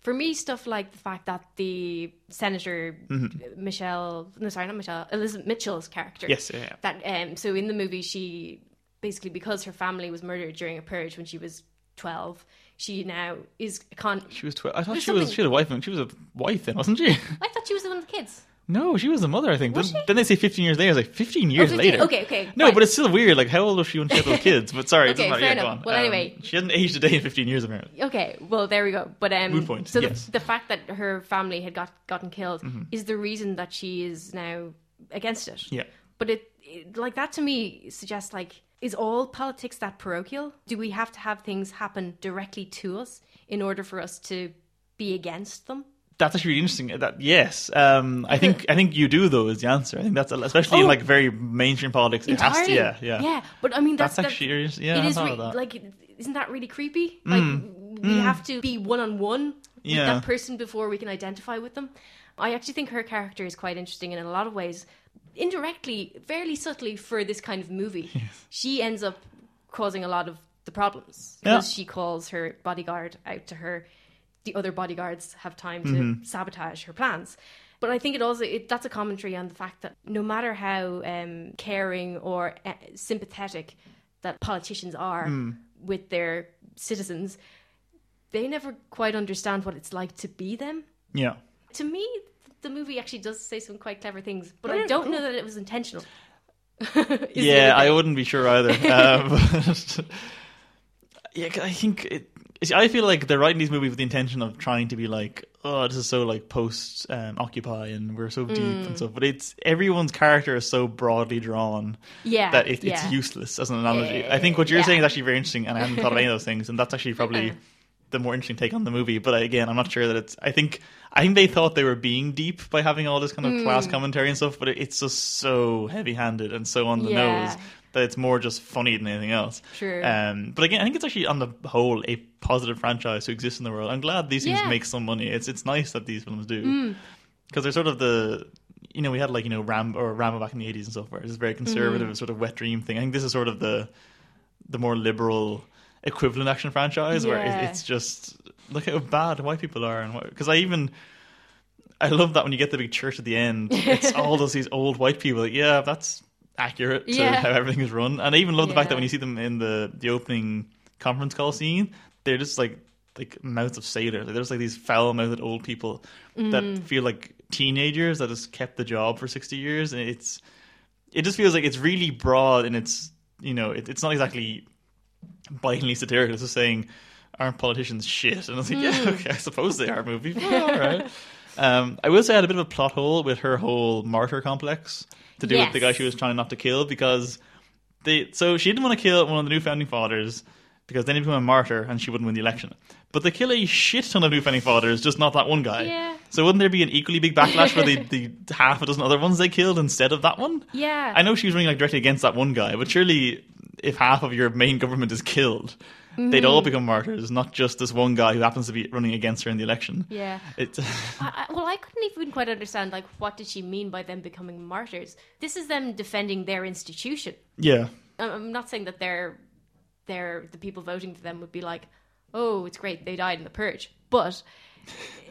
For me, stuff like the fact that the senator Mm-hmm. Michelle, no, sorry, not Michelle, Elizabeth Mitchell's character. Yes. Yeah. yeah. That um, so in the movie, she basically because her family was murdered during a purge when she was twelve, she now is con. She was twelve. I thought There's she was. She had a wife. and She was a wife then, wasn't she? I thought she was one of the kids. No, she was a mother. I think. Was Then, she? then they say fifteen years later. I was like fifteen years 15 later. okay, okay, No, fine. but it's still weird. Like, how old was she when she had those kids? But sorry, it Okay, doesn't matter. fair Yeah, go enough. on. Well, Um, anyway. she hadn't aged a day in fifteen years apparently. Okay, well there we go. But um, point, so the, the fact that her family had got gotten killed Mm-hmm. is the reason that she is now against it. Yeah. But it, it like that to me suggests like is all politics that parochial? Do we have to have things happen directly to us in order for us to be against them? That's actually really interesting. That yes, um, I think I think you do though is the answer. I think that's especially in Oh. like very mainstream politics. It has to. Entirely. Yeah, yeah. yeah. But I mean, that's, That's actually that, yeah. it is re- that. Mm. like isn't that really creepy? Like we have to be one on one with Yeah. that person before we can identify with them. I actually think her character is quite interesting, and in a lot of ways, indirectly, fairly subtly for this kind of movie, she ends up causing a lot of the problems because Yeah. she calls her bodyguard out to her. The other bodyguards have time to Mm-hmm. sabotage her plans. But I think it also it, that's a commentary on the fact that no matter how um, caring or uh, sympathetic that politicians are Hmm. with their citizens, they never quite understand what it's like to be them. yeah. To me, the movie actually does say some quite clever things, but I don't cool. know that it was intentional. Yeah, I wouldn't be sure either. Um, yeah, I think it. See, I feel like they're writing these movies with the intention of trying to be like, oh, this is so like post um, Occupy, and we're so deep Mm. and stuff. But it's everyone's character is so broadly drawn yeah, that it, yeah. it's useless as an analogy. I think what you're Yeah. saying is actually very interesting, and I haven't thought of any of those things, and that's actually probably the more interesting take on the movie. But again, I'm not sure that it's. I think I think they thought they were being deep by having all this kind of class Mm. commentary and stuff, but it, it's just so heavy-handed and so on the Yeah. nose that it's more just funny than anything else. True. Um, but again, I think it's actually on the whole a positive franchise to exist in the world. I'm glad these things Yeah. Mm. make some money. It's it's nice that these films do because they're sort of the you know we had like you know Ram or Rambo back in the 80s and stuff where it's a very conservative Mm-hmm. sort of wet dream thing. I think this is sort of the the more liberal equivalent action franchise where Yeah. it, it's just look how bad white people are and because I even I love that when you get the big church at the end, it's all those these old white people. Like, yeah, that's accurate to Yeah. how everything is run. And I even love the fact that when you see them in the the opening conference call scene, they're just like like mouths of sailors. Like, they're just like these foul mouthed old people that Mm. feel like teenagers that has kept the job for sixty years. And it's it just feels like it's really broad and it's you know it, it's not exactly bitingly satirical. It's just saying aren't politicians shit? And I was like, yeah, okay, I suppose they are. Movie, Well, all right. Um, I will say I had a bit of a plot hole with her whole martyr complex to do with the guy she was trying not to kill because they. So she didn't want to kill one of the new founding fathers because then he'd become a martyr and she wouldn't win the election. But they kill a shit ton of new founding fathers, just not that one guy. Yeah. So wouldn't there be an equally big backlash for the, the half a dozen other ones they killed instead of that one? Yeah. I know she was running like directly against that one guy, but surely if half of your main government is killed, they'd Mm-hmm. all become martyrs, not just this one guy who happens to be running against her in the election. Yeah. It, I, I, well, I couldn't even quite understand like what did she mean by them becoming martyrs. This is them defending their institution. yeah, I'm- I'm not saying that they're they're the people voting for them would be like, oh, it's great they died in the purge, but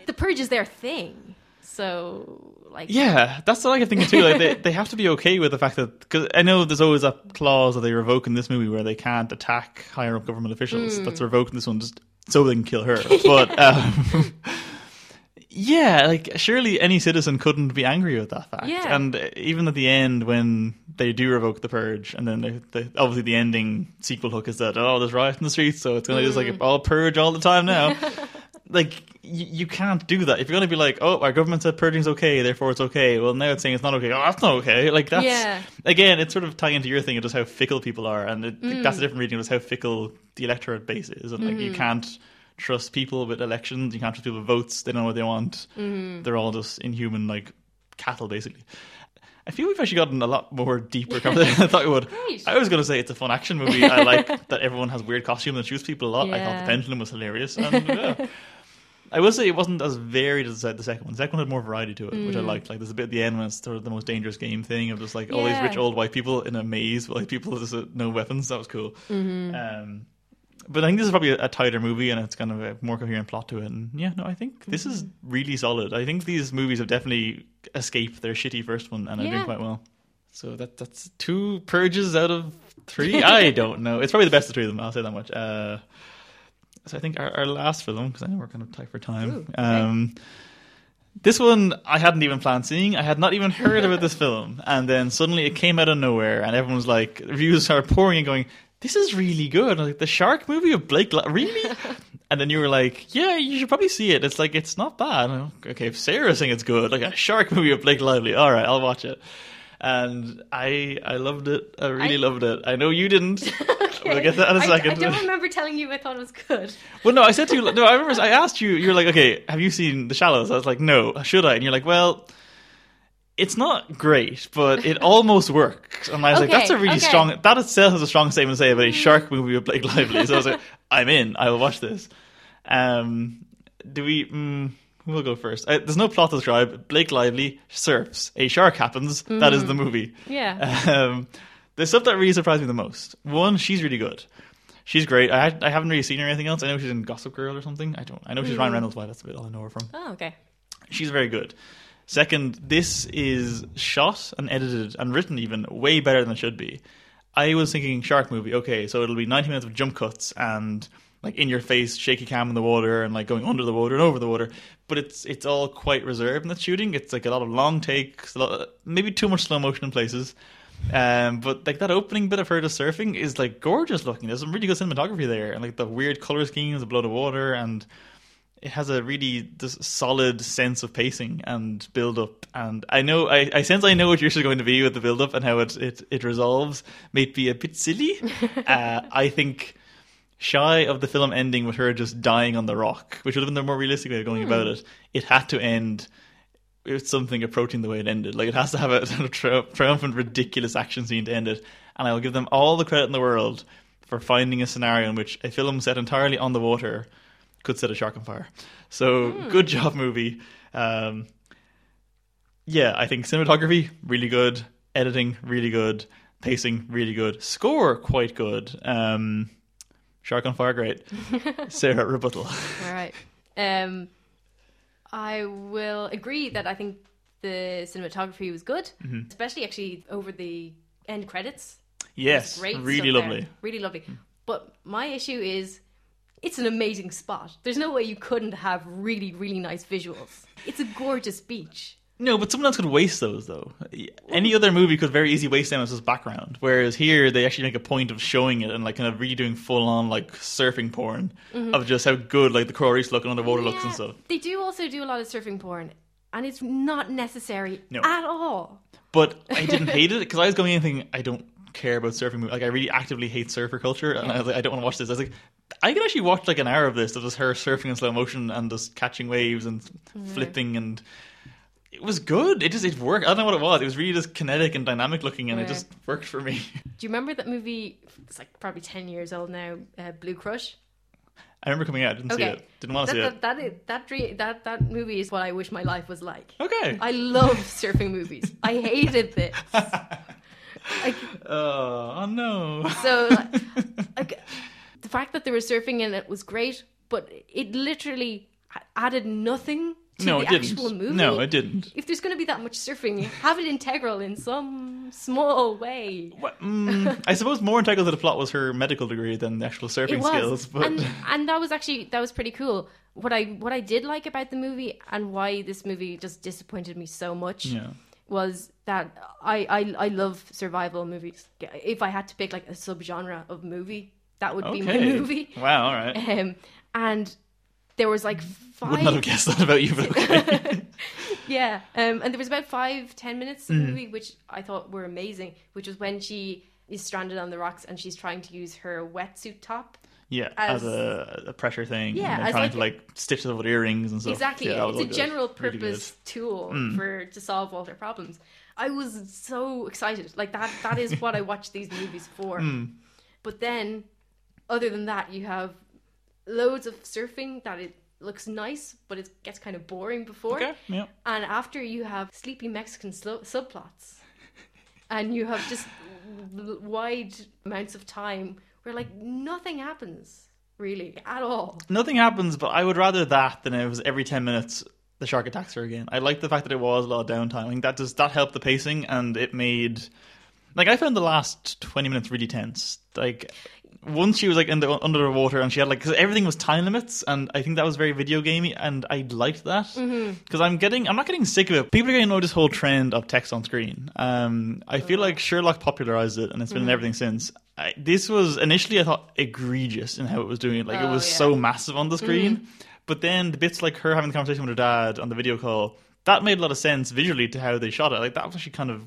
the purge is their thing. So like, yeah, that's what I thinking too. Like they, they have to be okay with the fact that because I know there's always a clause that they revoke in this movie where they can't attack higher up government officials. Hmm. That's revoked in this one just so they can kill her. But um, yeah, like surely any citizen couldn't be angry with that fact. Yeah. And even at the end when they do revoke the purge, and then they, they, obviously the ending sequel hook is that oh, there's riots in the streets, so it's gonna just Hmm. like all purge all the time now. Like you, you can't do that. If you're going to be like, oh, our government said purging's okay, therefore it's okay. Well, now it's saying it's not okay. Oh, that's not okay. Like that's Yeah. again, it's sort of tying into your thing of just how fickle people are, and it, Mm. that's a different reading of just how fickle the electorate base is, and like Mm-hmm. you can't trust people with elections. You can't trust people with votes. They don't know what they want. Mm-hmm. They're all just inhuman, like cattle, basically. I feel we've actually gotten a lot more deeper conversation than I thought we would. I was going to say it's a fun action movie. I like that everyone has weird costumes and shoots people a lot. I thought the pendulum was hilarious. And, yeah. I will say it wasn't as varied as the second one. The second one had more variety to it, which I liked. Like there's a bit at the end when it's sort of the most dangerous game thing of just like all these rich old white people in a maze with like people with uh, no weapons. That was cool. Um, but I think this is probably a, a tighter movie and it's kind of a more coherent plot to it. And yeah, no, I think this is really solid. I think these movies have definitely escaped their shitty first one and are doing quite well. So that that's two purges out of three. I don't know. It's probably the best of three of them. I'll say that much. Uh, so I think our, our last film, because I know we're kind of tight for time. Ooh, um, this one I hadn't even planned seeing. I had not even heard about this film, and then suddenly it came out of nowhere, and everyone was like, reviews are pouring and going, "This is really good." I was like, "The Shark movie of Blake, Li- really?" and then you were like, "Yeah, you should probably see it. It's like it's not bad." Like, okay, if Sarah's saying it's good, like a Shark movie of Blake Lively, all right, I'll watch it. And I I loved it. I really I- loved it. I know you didn't. We'll get that in a I- second. I, don't remember telling you I thought it was good. Well, no, I said to you. No, I remember. I asked you. You're like, okay, have you seen The Shallows? I was like, no. Should I? And you're like, well, it's not great, but it almost works. And I was like, that's a really okay. strong. That itself is a strong statement to say about a shark movie with Blake Lively. So I was like, I'm in. I will watch this. Um, do we? Mm, will go first? Uh, there's no plot to describe. Blake Lively surfs. A shark happens. That is the movie. Yeah. Um, the stuff that really surprised me the most. One, she's really good. She's great. I I haven't really seen her in anything else. I know she's in Gossip Girl or something. I don't. I know she's Ryan Reynolds' wife. That's a bit all I know her from. Oh, okay. She's very good. Second, this is shot and edited and written even way better than it should be. I was thinking shark movie. Okay, so it'll be 90 minutes of jump cuts and like in your face, shaky cam in the water and like going under the water and over the water. But it's it's all quite reserved in the shooting. It's like a lot of long takes, a lot, maybe too much slow motion in places. Um, but like that opening bit of her just surfing is like gorgeous looking. There's some really good cinematography there, and like the weird color schemes, the blood of water, and it has a really just solid sense of pacing and build up. And I know, I, I sense I know what yours is going to be with the build up and how it it, it resolves. May be a bit silly. uh, I think shy of the film ending with her just dying on the rock, which would have been the more realistic way of going about it. It had to end with something approaching the way it ended. Like it has to have a sort of tri- triumphant, ridiculous action scene to end it. And I will give them all the credit in the world for finding a scenario in which a film set entirely on the water could set a shark on fire. So good job, movie. Um, yeah, I think cinematography really good, editing really good, pacing really good, score quite good. Um, shark on fire, great. Sarah rebuttal. All right. Um, I will agree that I think the cinematography was good, Mm-hmm. especially actually over the end credits. Yes, Great really stuff there. lovely. Really lovely. But my issue is it's an amazing spot. There's no way you couldn't have really, really nice visuals. It's a gorgeous beach. No, but someone else could waste those though. Any other movie could very easily waste them as just background. Whereas here, they actually make a point of showing it and like kind of really doing full on like surfing porn mm-hmm. of just how good like the coral reefs look and underwater looks and stuff. They do also do a lot of surfing porn, and it's not necessary No. at all. But I didn't hate it because I was going in thinking I don't care about surfing movies. Like I really actively hate surfer culture, and I was like, I don't want to watch this. I was like, I could actually watch like an hour of this of just her surfing in slow motion and just catching waves and mm-hmm. flipping and. It was good. It just it worked. I don't know what it was. It was really just kinetic and dynamic looking, and it just worked for me. Do you remember that movie? It's like probably 10 years old now, uh, Blue Crush. I remember coming out. I Didn't see it. Didn't want to that, see it. that, that, that, that, that movie is what I wish my life was like. Okay. I love surfing movies. I hated this. Like, oh, oh no. so, like, like, the fact that they were surfing in it was great, but it literally added nothing no, it didn't. movie. No, it didn't. If there's going to be that much surfing, have it integral in some small way. What, mm, I suppose more integral to the plot was her medical degree than the actual surfing it was, skills. But and and that was actually that was pretty cool. What I what I did like about the movie and why this movie just disappointed me so much yeah, was that I, I I love survival movies. If I had to pick like a subgenre of movie, that would be my movie. Wow. All right. Um, and there was like five. Would not have guessed that about you, but okay. Yeah, um, and there was about five, ten minutes Mm. of the movie which I thought were amazing, which was when she is stranded on the rocks and she's trying to use her wetsuit top. yeah, as, As- a, a pressure thing. Yeah, and as trying like- to like stitch it up with earrings and stuff. Exactly, Yeah, it's a good. general Really good. Mm. purpose tool for to solve all their problems. I was so excited, like that. That is what I watch these movies for. Mm. But then, other than that, you have loads of surfing that it looks nice, but it gets kind of boring before. Okay, yeah. And after you have sleepy Mexican slo- subplots, and you have just wide amounts of time where like nothing happens really at all. Nothing happens, but I would rather that than it was every ten minutes the shark attacks her again. I like the fact that it was a lot of downtime. I think that does that helped the pacing and it made like I found the last twenty minutes really tense. Like once she was like in the under the water and she had like cause everything was time limits and I think that was very video gamey and I liked that mm-hmm. because I'm getting I'm not getting sick of it. People are getting know this whole trend of text on screen. Um, I feel like Sherlock popularized it and it's been in mm-hmm. everything since. I, this was initially I thought egregious in how it was doing it. Like it Oh, was yeah. so massive on the mm-hmm. screen. But then the bits like her having the conversation with her dad on the video call, that made a lot of sense visually to how they shot it. Like that was actually kind of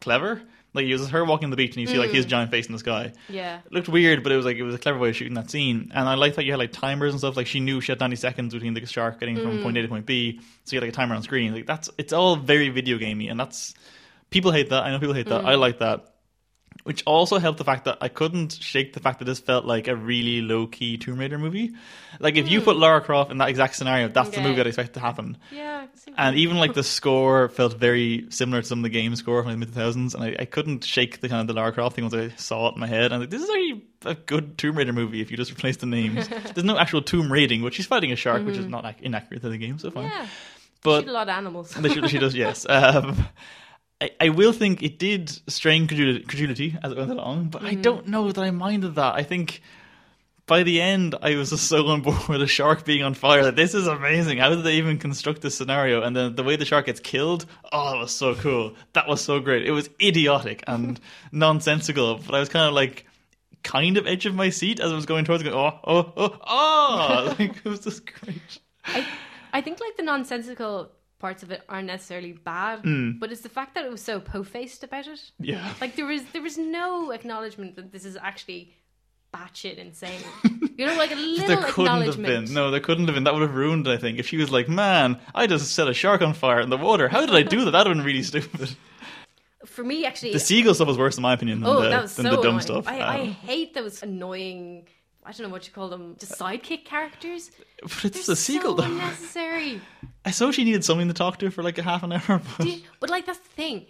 clever. Like it was her walking on the beach and you see like his mm. giant face in the sky. Yeah. It looked weird, but it was like it was a clever way of shooting that scene. And I liked that you had like timers and stuff. Like she knew she had 90 seconds between the shark getting from mm. point A to point B, so you had like a timer on screen. Like that's it's all very video gamey, and that's people hate that. I know people hate that. I mm. like that. Which also helped the fact that I couldn't shake the fact that this felt like a really low key Tomb Raider movie. Like if you put Lara Croft in that exact scenario, that's the Okay. movie I'd expect to happen. Yeah. I see what And even like the score felt very similar to some of the game score from the mid 2000s, and I, I couldn't shake the kind of the Lara Croft thing once I saw it in my head. And like, this is actually a good Tomb Raider movie if you just replace the names. There's no actual tomb raiding, but she's fighting a shark, which is not ac- inaccurate to the game, so fine. Yeah. But Shoot a lot of animals. she, she does, yes. Um, I, I will think it did strain credulity, as it went along, but I mm. don't know that I minded that. I think by the end, I was just so on board with a shark being on fire. That this is amazing. How did they even construct this scenario? And then the way the shark gets killed, oh, that was so cool. That was so great. It was idiotic and nonsensical, but I was kind of like kind of edge of my seat as I was going towards it, going, oh, oh, oh, oh. like, it was just great. I, I think like the nonsensical parts of it aren't necessarily bad, Hmm. but it's the fact that it was so po-faced about it. Yeah. Like there was there was no acknowledgement that this is actually batshit insane. You know, like a little There couldn't have been. No, there couldn't have been. That would have ruined it, I think. If she was like, man, I just set a shark on fire in the water. How did I do that? That would have been really stupid. For me, actually, The seagull stuff was worse, in my opinion, than, oh, the, that was than so the dumb annoying. stuff. I, I Um, hate those annoying. I don't know what you call them, just sidekick characters. but it's They're a seagull, so though. unnecessary. I saw she needed something to talk to for like a half an hour. But... You- but like that's the thing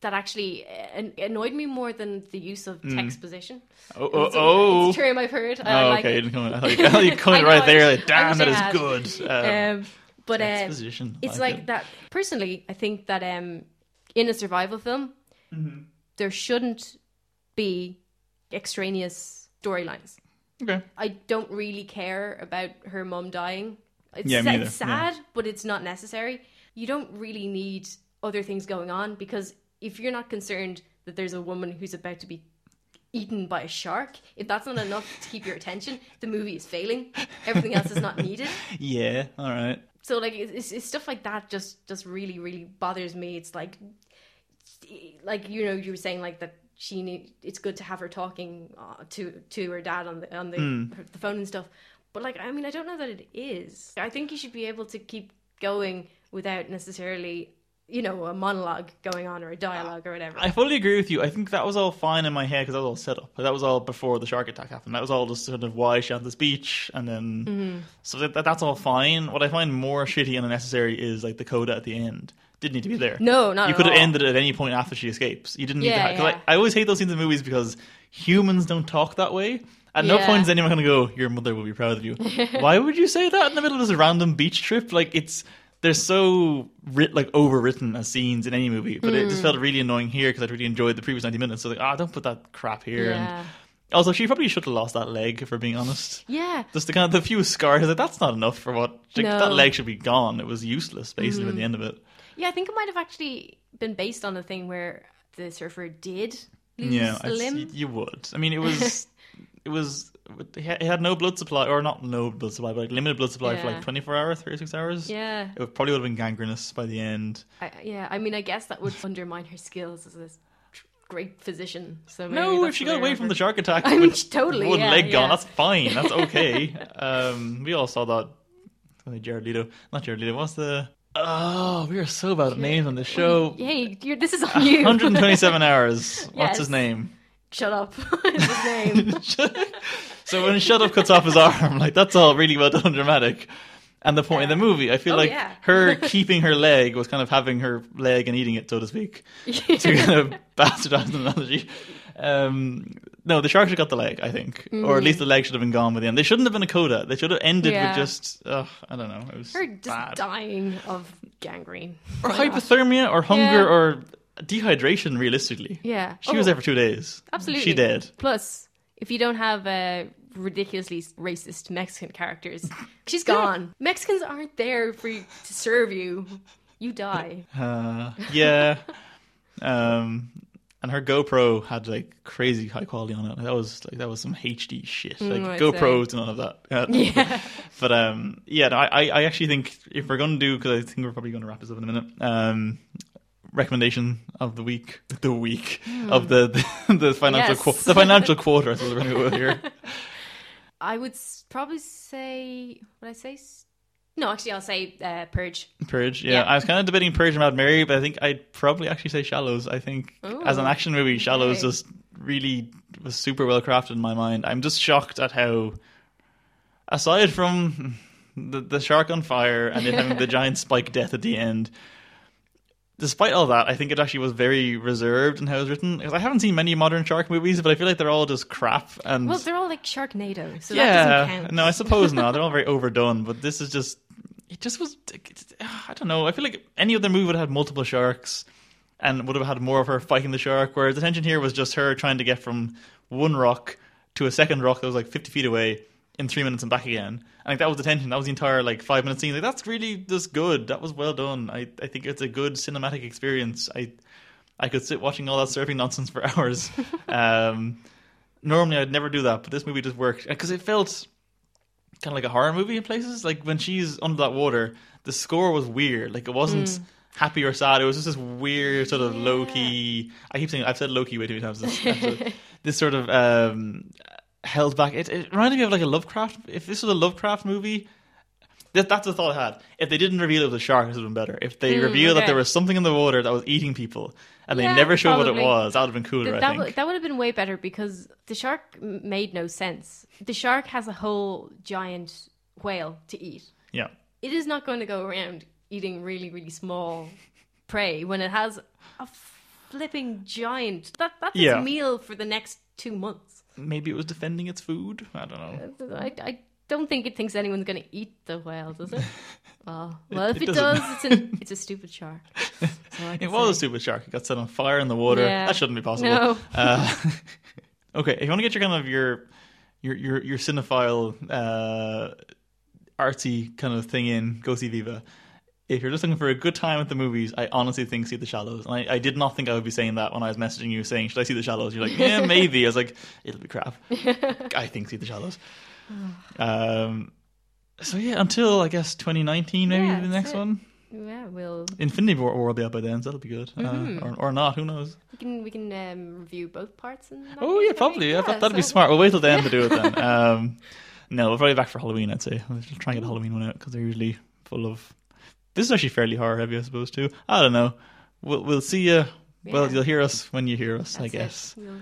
that actually uh, annoyed me more than the use of text exposition. oh, oh, It's a- oh. it's a term I've heard. I Oh, like okay. it. You didn't come- I thought you, I thought you I right there. Like, Damn, I that I is good. Um, Um, but uh, exposition. it's like like it. that. Personally, I think that um, in a survival film, Mm-hmm. there shouldn't be extraneous storylines. Okay. I don't really care about her mum dying. It's, Yeah, sa- it's sad, but it's not necessary. You don't really need other things going on because if you're not concerned that there's a woman who's about to be eaten by a shark, if that's not enough to keep your attention, the movie is failing. Everything else is not needed. Yeah, all right. So like it's, it's, it's stuff like that just just really really bothers me. It's like like you know you were saying like that she need it's good to have her talking uh, to to her dad on the on the her, the phone and stuff. But like I mean I don't know that it is. I think you should be able to keep going without necessarily you know a monologue going on or a dialogue or whatever. I fully agree with you. I think that was all fine in my head because that was all set up. That was all before the shark attack happened. That was all just sort of why she had this beach, and then Mm-hmm. so that that's all fine. What I find more shitty and unnecessary is like the coda at the end. Didn't need to be there. No, not You could have ended it at any point after she escapes. You didn't need Yeah, to. Because yeah. I, I always hate those scenes in movies because humans don't talk that way. At no point is anyone going to go, "Your mother will be proud of you." Why would you say that in the middle of this random beach trip? Like it's they're so writ, like overwritten as scenes in any movie, but it Mm. just felt really annoying here because I'd really enjoyed the previous ninety minutes. So like, ah, don't put that crap here. Yeah. And also, she probably should have lost that leg, if we're being honest. yeah. Just the kind of the few scars, like that's not enough for what like, No. that leg should be gone. It was useless basically Mm-hmm. at the end of it. Yeah, I think it might have actually been based on a thing where the surfer did lose Yeah, a I- limb. you would. I mean, it was, it was, It had- no blood supply, or not no blood supply, but like limited blood supply for like 24 hours, 36 hours. Yeah, It would, probably would have been gangrenous by the end. I, yeah. I mean, I guess that would undermine her skills as a great physician. So No, if she got away from the shark attack I mean, totally, one yeah, leg gone, that's fine. That's okay. um, we all saw that. Jared Leto, not Jared Leto. What's the? Oh, we are so bad at names on the show. Hey, this is on you. 127 hours. What's Yes. his name? Shut up. Is his name. so when Shut Up cuts off his arm, like that's all really well done, dramatic. And the point in the movie, I feel Oh, like yeah. her keeping her leg was kind of having her leg and eating it, so to speak, to kind of bastardize the analogy. Um, no, the shark should have got the leg, I think, or at least the leg should have been gone by the end. They shouldn't have been a coda. They should have ended Yeah. with just, ugh, I don't know, it was Her just bad. dying of gangrene. or Why not? hypothermia, or hunger, Yeah. or dehydration. Realistically, Yeah. she was Oh, there for two days. Absolutely. she did. Plus, if you don't have uh, ridiculously racist Mexican characters, she's gone. Mexicans aren't there for you to serve you. You die. Uh, yeah. um, and her GoPro had like crazy high quality on it. That was like that was some HD shit. Like I'd GoPros, none of that. Yeah. But um, yeah, I I actually think if we're gonna do because I think we're probably gonna wrap this up in a minute. Um, recommendation of the week, the week of the the, the financial Yes. qu- the financial quarter. I suppose we're gonna go here. I would probably say. Would I say? No, actually, I'll say uh, Purge. Purge, yeah. Yeah. I was kind of debating Purge and Mad Mary, but I think I'd probably actually say Shallows. I think as an action movie, Shallows okay. just really was super well crafted in my mind. I'm just shocked at how, aside from the, the shark on fire and it having the giant spike death at the end, despite all that, I think it actually was very reserved in how it was written. Because I haven't seen many modern shark movies, but I feel like they're all just crap. And Well, they're all like Sharknado, so that yeah, doesn't count. no, I suppose not. They're all very overdone, but this is just it just was. I don't know. I feel like any other movie would have had multiple sharks and would have had more of her fighting the shark. Whereas the tension here was just her trying to get from one rock to a second rock that was like fifty feet away in three minutes and back again. I think that was the tension. That was the entire like five minute scene. Like that's really just good. That was well done. I I think it's a good cinematic experience. I I could sit watching all that surfing nonsense for hours. um, normally I'd never do that, but this movie just worked because it felt kind of like a horror movie in places. Like when she's under that water, the score was weird. Like it wasn't happy or sad. It was just this weird sort of low key. I keep saying I've said low key way too many times. This, this sort of um, held back. It, it reminded me of like a Lovecraft. If this was a Lovecraft movie. That, that's the thought I had. If they didn't reveal it was a shark, it would have been better. If they Mm, revealed that there was something in the water that was eating people, and Yeah, they never showed what it was, that would have been cooler. Th- I that, think. would, that would have been way better because the shark made no sense. The shark has a whole giant whale to eat. yeah. It is not going to go around eating really, really small prey when it has a flipping giant. That that's Yeah. its meal for the next two months. Maybe it was defending its food. I don't know. I, I don't think it thinks anyone's going to eat the whale, does it? Oh, well, if it it, doesn't. it's a it's a stupid shark. It was a stupid shark. It got set on fire in the water. Yeah. That shouldn't be possible. No. Uh, okay, if you want to get your kind of your your your, your cinephile uh, artsy kind of thing in, go see Viva. If you're just looking for a good time at the movies, I honestly think see The Shallows. And I, I did not think I would be saying that when I was messaging you saying, should I see The Shallows? You're like, yeah, maybe. I was like, it'll be crap. I think see The Shallows. Um, so yeah, until I guess 2019, maybe Yeah, the next it. one. Yeah, we'll Infinity War War will be out by then, so that'll be good. Mm-hmm. Uh, or, or not, who knows? we can we can um, review both parts. And Oh yeah, probably. Yeah, that, that'd be smart. We'll wait till the end to do it then. Um, no, we'll probably back for Halloween. I'd say. We'll try and get a Halloween one out because they're usually full of. This is actually fairly horror heavy, I suppose too. I don't know. We'll we'll see you. Well, you'll hear us when you hear us, I That's it. guess. We'll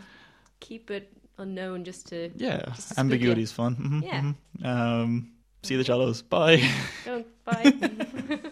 keep it unknown just to Yeah, Just to ambiguity is fun. hmm Yeah. Um, see the shallows. Bye. go. Bye.